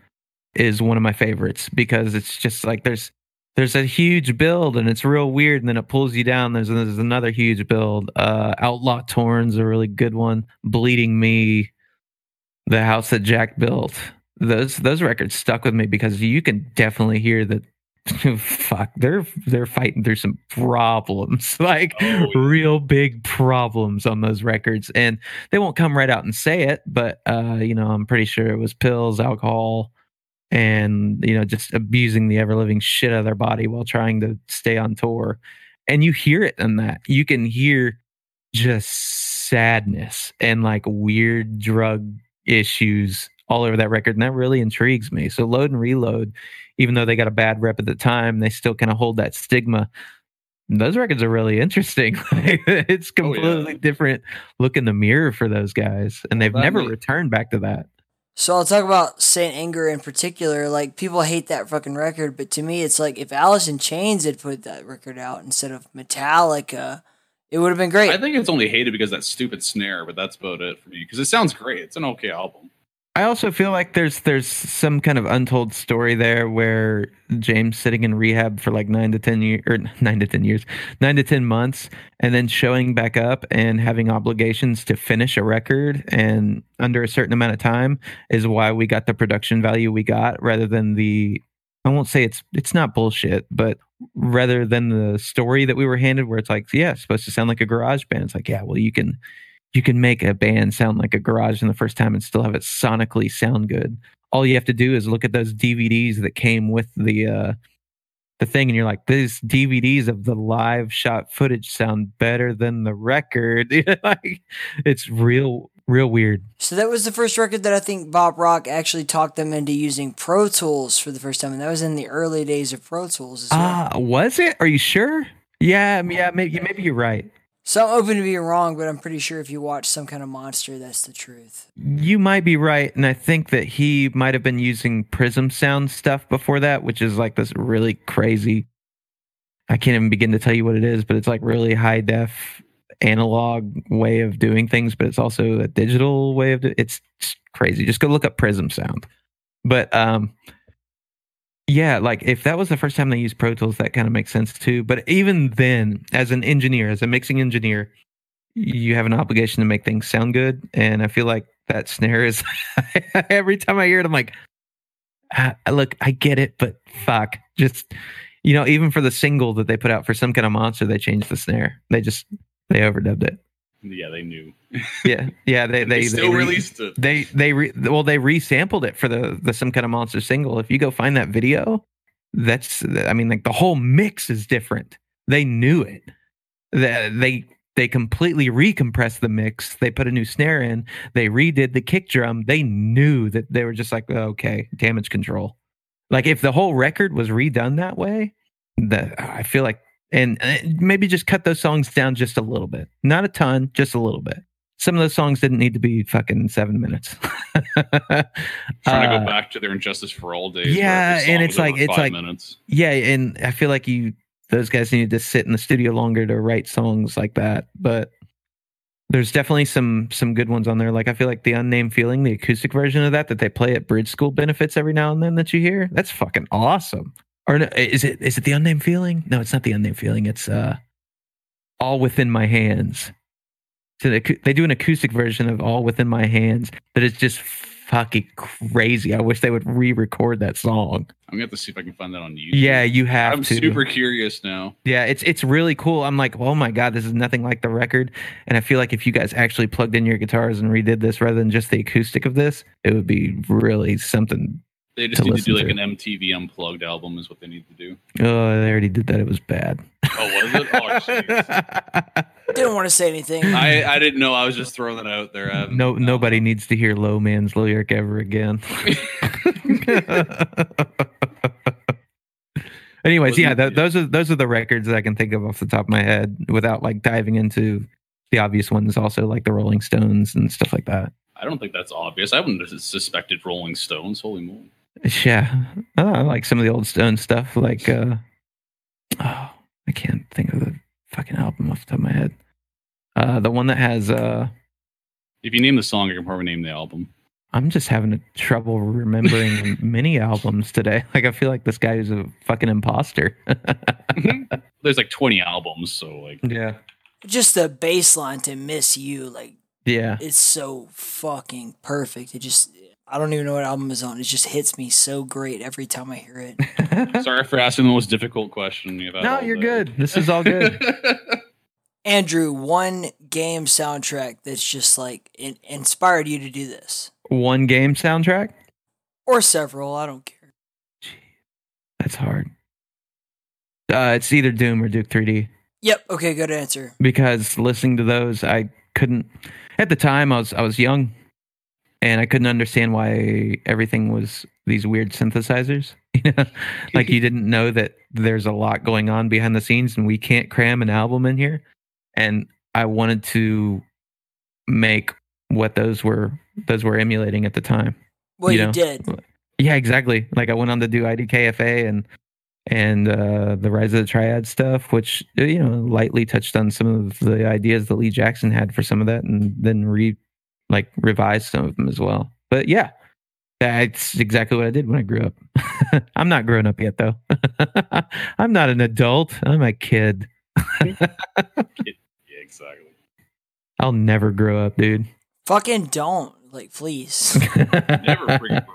is one of my favorites because it's just like there's there's a huge build and it's real weird and then it pulls you down. There's there's another huge build. Uh outlaw torn's a really good one. Bleeding me the house that jack built. Those those records stuck with me because you can definitely hear that fuck they're they're fighting through some problems like Oh, yeah. real big problems on those records. And they won't come right out and say it but uh you know i'm pretty sure it was pills alcohol and you know just abusing the ever living shit out of their body while trying to stay on tour. And you hear it in that. You can hear just sadness and like weird drug issues all over that record and that really intrigues me. So load and reload even though they got a bad rep at the time they still kind of hold that stigma. Those records are really interesting. It's Oh, yeah. completely different look in the mirror for those guys and they've That never returned back to that So I'll talk about Saint Anger in particular. Like people hate that fucking record, but to me, it's like if Alice in Chains had put that record out instead of Metallica, it would have been great. I think it's only hated because that stupid snare, but that's about it for me. Because it sounds great. It's an okay album. I also feel like there's there's some kind of untold story there where James sitting in rehab for like nine to ten years or nine to ten years, nine to ten months, and then showing back up and having obligations to finish a record and under a certain amount of time is why we got the production value we got rather than the I won't say it's it's not bullshit, but rather than the story that we were handed where it's like, yeah, it's supposed to sound like a garage band. It's like, yeah, well you can you can make a band sound like a garage in the first time and still have it sonically sound good. All you have to do is look at those DVDs that came with the uh the thing and you're like these DVDs of the live shot footage sound better than the record. like it's real real weird. So that was the first record that I think Bob Rock actually talked them into using Pro Tools for the first time, and that was in the early days of Pro Tools. As well. Ah, was it? Are you sure? Yeah, yeah, maybe maybe you're right. So I'm open to being wrong, but I'm pretty sure if you watch some kind of monster, that's the truth. You might be right, and I think that he might have been using Prism Sound stuff before that, which is like this really crazy. I can't even begin to tell you what it is, but it's like really high def analog way of doing things, but it's also a digital way of do- it's crazy. Just go look up Prism Sound. But um yeah, like if that was the first time they used Pro Tools, that kind of makes sense too. But even then, as an engineer, as a mixing engineer, you have an obligation to make things sound good. And I feel like that snare is every time I hear it, I'm like, ah, look, I get it, but fuck. Just you know, even for the single that they put out for some kind of monster, they changed the snare. They just they overdubbed it. Yeah, they knew. Yeah, yeah. They They, they, still they re- released it. they they re, well they resampled it for the the some kind of monster single. If you go find that video, that's I mean like the whole mix is different. They knew it. They they they completely recompressed the mix. They put a new snare in. They redid the kick drum. They knew that they were just like oh, okay, damage control. Like if the whole record was redone that way, that I feel like and uh, maybe just cut those songs down just a little bit. Not a ton, just a little bit. Some of those songs didn't need to be fucking seven minutes. Trying to Uh, go back to their And Justice for All days. yeah, and it's like- it's like- minutes. Yeah, and I feel like you those guys need to sit in the studio longer to write songs like that. But there's definitely some some good ones on there. Like I feel like the unnamed feeling, the acoustic version of that that they play at bridge school benefits every now and then that you hear. That's fucking awesome. Or no, is it is it the unnamed feeling? No, it's not the unnamed feeling. It's uh all within my hands. So they, they do an acoustic version of all within my hands that is just fucking crazy. I wish they would re-record that song. I'm gonna have to see if I can find that on YouTube. Yeah, you have I'm to. super curious now. Yeah, it's it's really cool. I'm like, oh my god, this is nothing like the record. And I feel like if you guys actually plugged in your guitars and redid this rather than just the acoustic of this, it would be really something. They just To need to do like listen an MTV Unplugged album, is what they need to do. Oh, they already did that. It was bad. Oh, was it? Oh. Didn't want to say anything. I, I didn't know. I was just throwing it out there. I haven't- no, nobody needs to hear Low Man's lyric ever again. Anyways, yeah, th- those are those are the records that I can think of off the top of my head without like diving into the obvious ones, also like the Rolling Stones and stuff like that. I don't think that's obvious. I wouldn't have suspected Rolling Stones. Holy moly! Yeah, oh, I like some of the old Stone stuff. Like, uh, oh, I can't think of the fucking album off the top of my head. Uh, the one that has. Uh, If you name the song, I can probably name the album. I'm just having a trouble remembering many albums today. Like, I feel like this guy is a fucking imposter. There's like 20 albums, so like yeah, Just the bass line to Miss You, like, yeah. it's so fucking perfect. It just, I don't even know what album is on. It just hits me so great every time I hear it. sorry for asking the most difficult question you've no, you're day. good. This is all good. Andrew, one game soundtrack that's just like in- inspired you to do this, one game soundtrack. or several. I don't care. That's hard. Uh, it's either Doom or Duke 3D. Yep. Okay. Good answer. because listening to those I couldn't at the time I was I was young and I couldn't understand why everything was these weird synthesizers. You know, like you didn't know that there's a lot going on behind the scenes and we can't cram an album in here. And I wanted to make what those were those were emulating at the time. Well, You you, know, did. Yeah, exactly. Like I went on to do IDKFA and and uh, the Rise of the Triad stuff, which you know lightly touched on some of the ideas that Lee Jackson had for some of that, and then re like revise some of them as well. But yeah, That's exactly what I did when I grew up. I'm not grown up yet, though. I'm not an adult. I'm a kid. Yeah, exactly. I'll never grow up, dude. Fucking don't. Like, please. Never bring it up.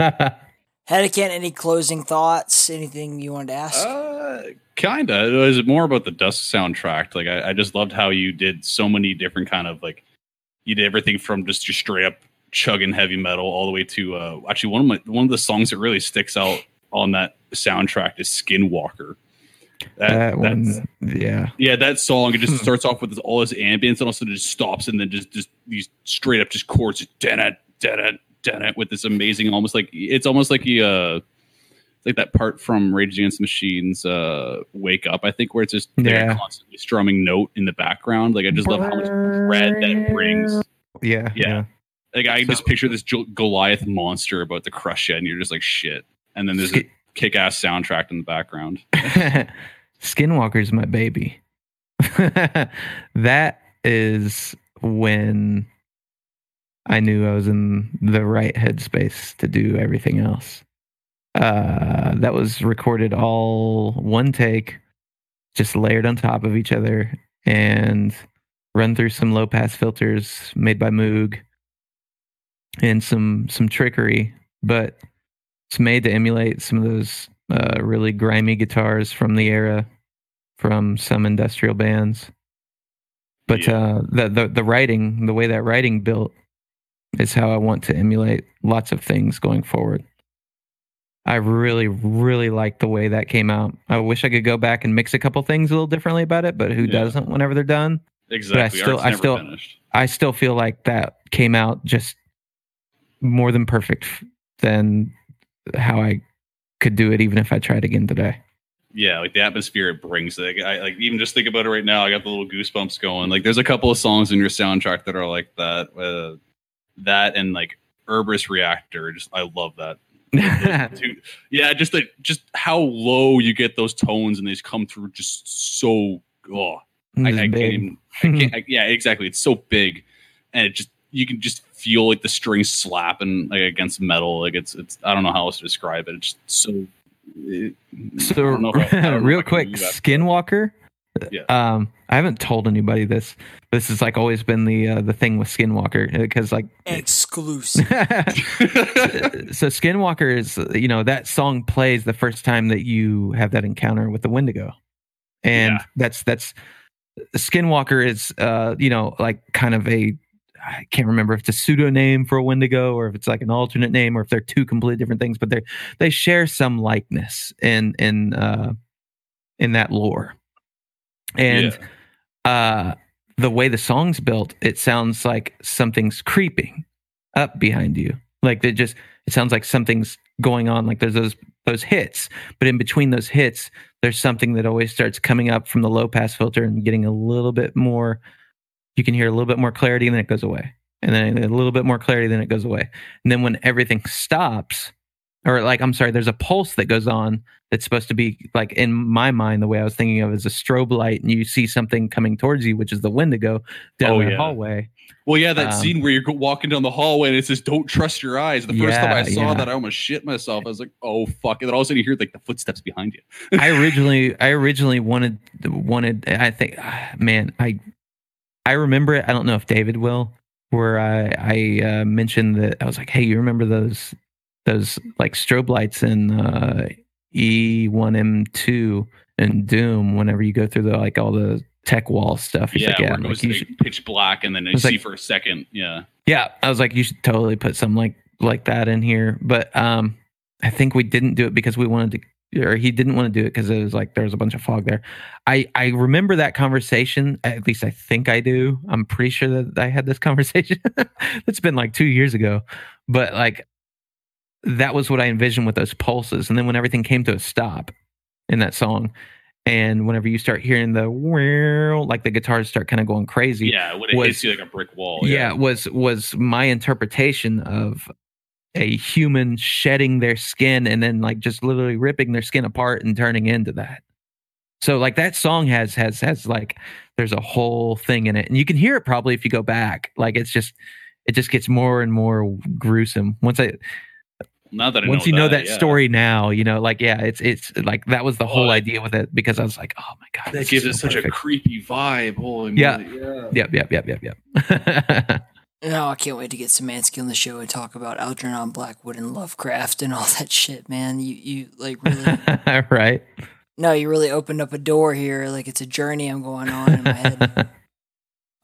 Yeah, no. Hedekin, any closing thoughts? Anything you wanted to ask? Uh, kinda. Is it was more about the Dusk soundtrack. Like I, I just loved how you did so many different kind of like you did everything from just your straight up chugging heavy metal all the way to uh actually one of my one of the songs that really sticks out on that soundtrack is Skinwalker. That, that that's- one, yeah. yeah, that song it just Hmm. starts off with this, all this ambience and also it just stops and then just just these straight up just chords, just den it, den it, den it with this amazing, almost like it's almost like you uh, like that part from Rage Against the Machines, uh, "Wake Up," I think, where it's just they're Yeah. constantly strumming note in the background. Like I just love how much red that it brings. Yeah. Yeah. Like I just picture this Goliath monster about to crush you, and you're just like shit. And then there's a kick-ass soundtrack in the background. yeah. Skinwalker's my baby. that is when I knew I was in the right headspace to do everything else. Uh, that was recorded all one take, just layered on top of each other, and run through some low pass filters made by Moog, and some some trickery, but it's made to emulate some of those uh, really grimy guitars from the era, from some industrial bands. But Yeah. uh, the, the the writing, the way that writing built, is how I want to emulate lots of things going forward. I really, really like the way that came out. I wish I could go back and mix a couple things a little differently about it, but who Yeah. doesn't whenever they're done? Exactly. still- I still- finished. I still feel like that came out just more than perfect than how I could do it, even if I tried again today. yeah, like the atmosphere it brings. Like I like even just think about it right now. I got the little goosebumps going. Like there's a couple of songs in your soundtrack that are like that. Uh, that and like Herberus Reactor. Just I love that. Dude, yeah, just like just how low you get those tones and they just come through just so. Oh, mm, I, I can't even. I can't, I, yeah, exactly. It's so big, and it just you can just feel like the strings slapping like against metal. Like it's it's. I don't know how else to describe it. It's just so. it- So, don't know I- I don't real quick. Skinwalker. Yeah. Um, I haven't told anybody this. This has like always been the uh, the thing with Skinwalker because like Exclusive. so Skinwalker is you know that song plays the first time that you have that encounter with the Wendigo, and Yeah. that's that's Skinwalker is uh you know like kind of a I can't remember if it's a pseudo name for a Wendigo or if it's like an alternate name or if they're two completely different things, but they they share some likeness in in uh in that lore, and uh the way the song's built, it sounds like something's creeping up behind you. Like it just it sounds like something's going on. Like there's those those hits, but in between those hits, there's something that always starts coming up from the low pass filter and getting a little bit more. You can hear a little bit more clarity, and then it goes away, and then a little bit more clarity, then it goes away, and then when everything stops, or like I'm sorry, there's a pulse that goes on that's supposed to be like in my mind the way I was thinking of is a strobe light, and you see something coming towards you, which is the Wendigo down Oh, the yeah. hallway. Well, yeah, that Um, scene where you're walking down the hallway and it says "Don't trust your eyes." The first time I saw yeah. that, I almost shit myself. I was like, "Oh fuck!" And then all of a sudden you hear like the footsteps behind you. I originally I originally wanted wanted I think ah, man I I remember it I don't know if David will where I I uh, mentioned that I was like hey you remember those those like strobe lights in uh, E1M2 and Doom whenever you go through the like all the tech wall stuff yeah, like, where it goes like, should- pitch black and then you see like- for a second. Yeah, yeah I was like you should totally put something like like that in here but um I think we didn't do it because we wanted to or he didn't want to do it because it was like there was a bunch of fog there. I I remember that conversation. At least I think I do. I'm pretty sure that I had this conversation. it's been like two years ago, but like that was what I envisioned with those pulses. And then when everything came to a stop in that song, and whenever you start hearing the like the guitars start kind of going crazy, yeah. When it Was- hits you like a brick wall. yeah, was was my interpretation of a human shedding their skin and then like just literally ripping their skin apart and turning into that. So like that song has has has like there's a whole thing in it and you can hear it probably if you go back. Like it's just it just gets more and more gruesome. Once I Now that I once know you know that, that yeah. story now, you know, like yeah, it's it's like that was the whole Oh, idea with it because I was like, oh my god, that gives is it so such a creepy vibe. Holy Yeah. moly, yeah. Yep, yep, yep, yep, yep. No, oh, I can't wait to get Szymanski on the show and talk about Algernon Blackwood and Lovecraft and all that shit, man. You you like really right. No, you really opened up a door here. Like it's a journey I'm going on in my head.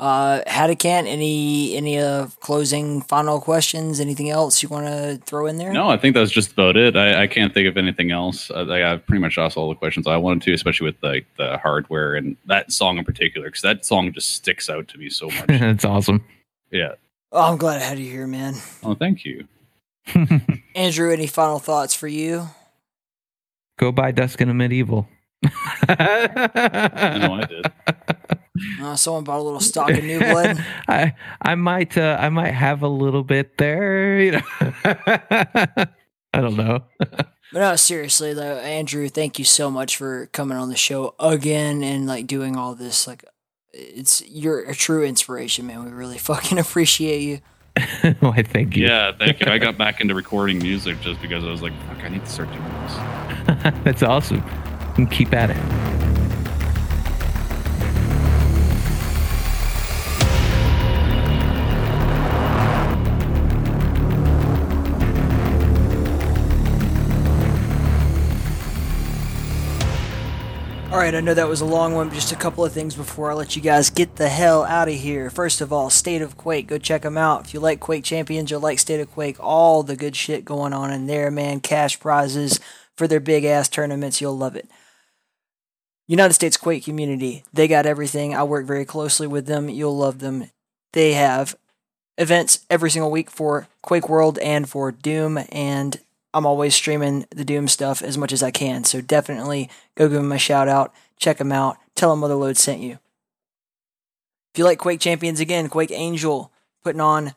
Uh Haddocan, any any uh closing final questions? Anything else you wanna throw in there? No, I think that's just about it. I, I can't think of anything else. I, like, I've pretty much asked all the questions I wanted to, especially with like the hardware and that song in particular, because that song just sticks out to me so much. That's awesome. yeah. Oh, I'm glad I had you here, man. Oh, thank you. Andrew, any final thoughts for you? Go buy Dusk in Amid Evil. I know I did. Uh, someone bought a little stock of new blood. I I might uh, I might have a little bit there. You know, I don't know. But no, seriously though, Andrew, thank you so much for coming on the show again and like doing all this. Like, it's you're a true inspiration, man. We really fucking appreciate you. Why, thank you. Yeah, thank you. I got back into recording music just because I was like, fuck, I need to start doing this. That's awesome. And keep at it. All right, I know that was a long one, but just a couple of things before I let you guys get the hell out of here. First of all, State of Quake, go check them out. If you like Quake Champions, you'll like State of Quake. All the good shit going on in there, man. Cash prizes for their big ass tournaments, you'll love it. United States Quake community, they got everything. I work very closely with them. You'll love them. They have events every single week for Quake World and for Doom, and I'm always streaming the Doom stuff as much as I can. So definitely go give them a shout out, check them out, tell them Motherload sent you. If you like Quake Champions again, Quake Angel putting on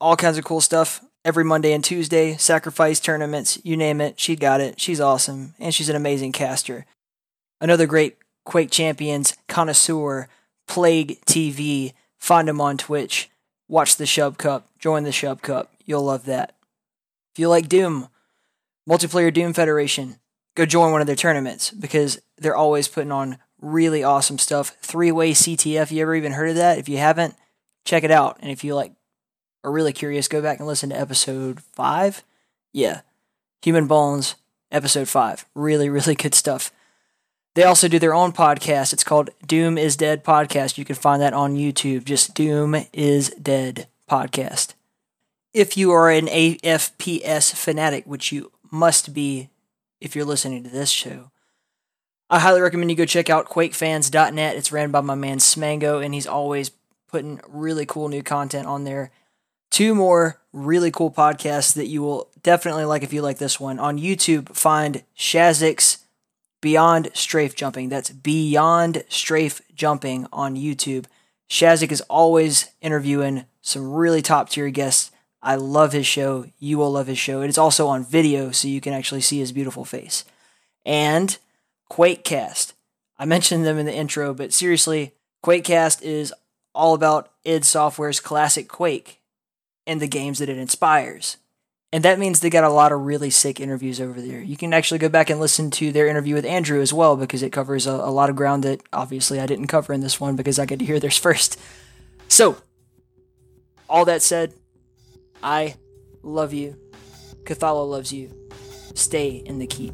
all kinds of cool stuff every Monday and Tuesday, sacrifice tournaments, you name it, she got it. She's awesome, and she's an amazing caster. Another great Quake Champions connoisseur, Plague TV. Find him on Twitch. Watch the Shub Cup. Join the Shub Cup. You'll love that. If you like Doom, Multiplayer Doom Federation, go join one of their tournaments because they're always putting on really awesome stuff. Three way CTF. You ever even heard of that? If you haven't, check it out. And if you like are really curious, go back and listen to episode five. Yeah, Human Bones, episode five. Really, really good stuff. They also do their own podcast. It's called Doom is Dead Podcast. You can find that on YouTube. Just Doom is Dead Podcast. If you are an AFPS fanatic, which you must be if you're listening to this show, I highly recommend you go check out QuakeFans.net. It's ran by my man Smango, and he's always putting really cool new content on there. Two more really cool podcasts that you will definitely like if you like this one. On YouTube, find Shazik's Beyond Strafe Jumping. That's Beyond Strafe Jumping on YouTube. Shazik is always interviewing some really top tier guests. I love his show. You will love his show. It is also on video, so you can actually see his beautiful face. And QuakeCast. I mentioned them in the intro, but seriously, QuakeCast is all about id Software's classic Quake and the games that it inspires. And that means they got a lot of really sick interviews over there. You can actually go back and listen to their interview with Andrew as well because it covers a, a lot of ground that obviously I didn't cover in this one because I get to hear theirs first. So, all that said, I love you. Cathala loves you. Stay in the keep.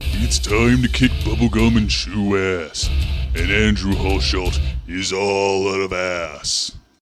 It's time to kick bubblegum and chew ass. And Andrew Hulshult is all out of ass.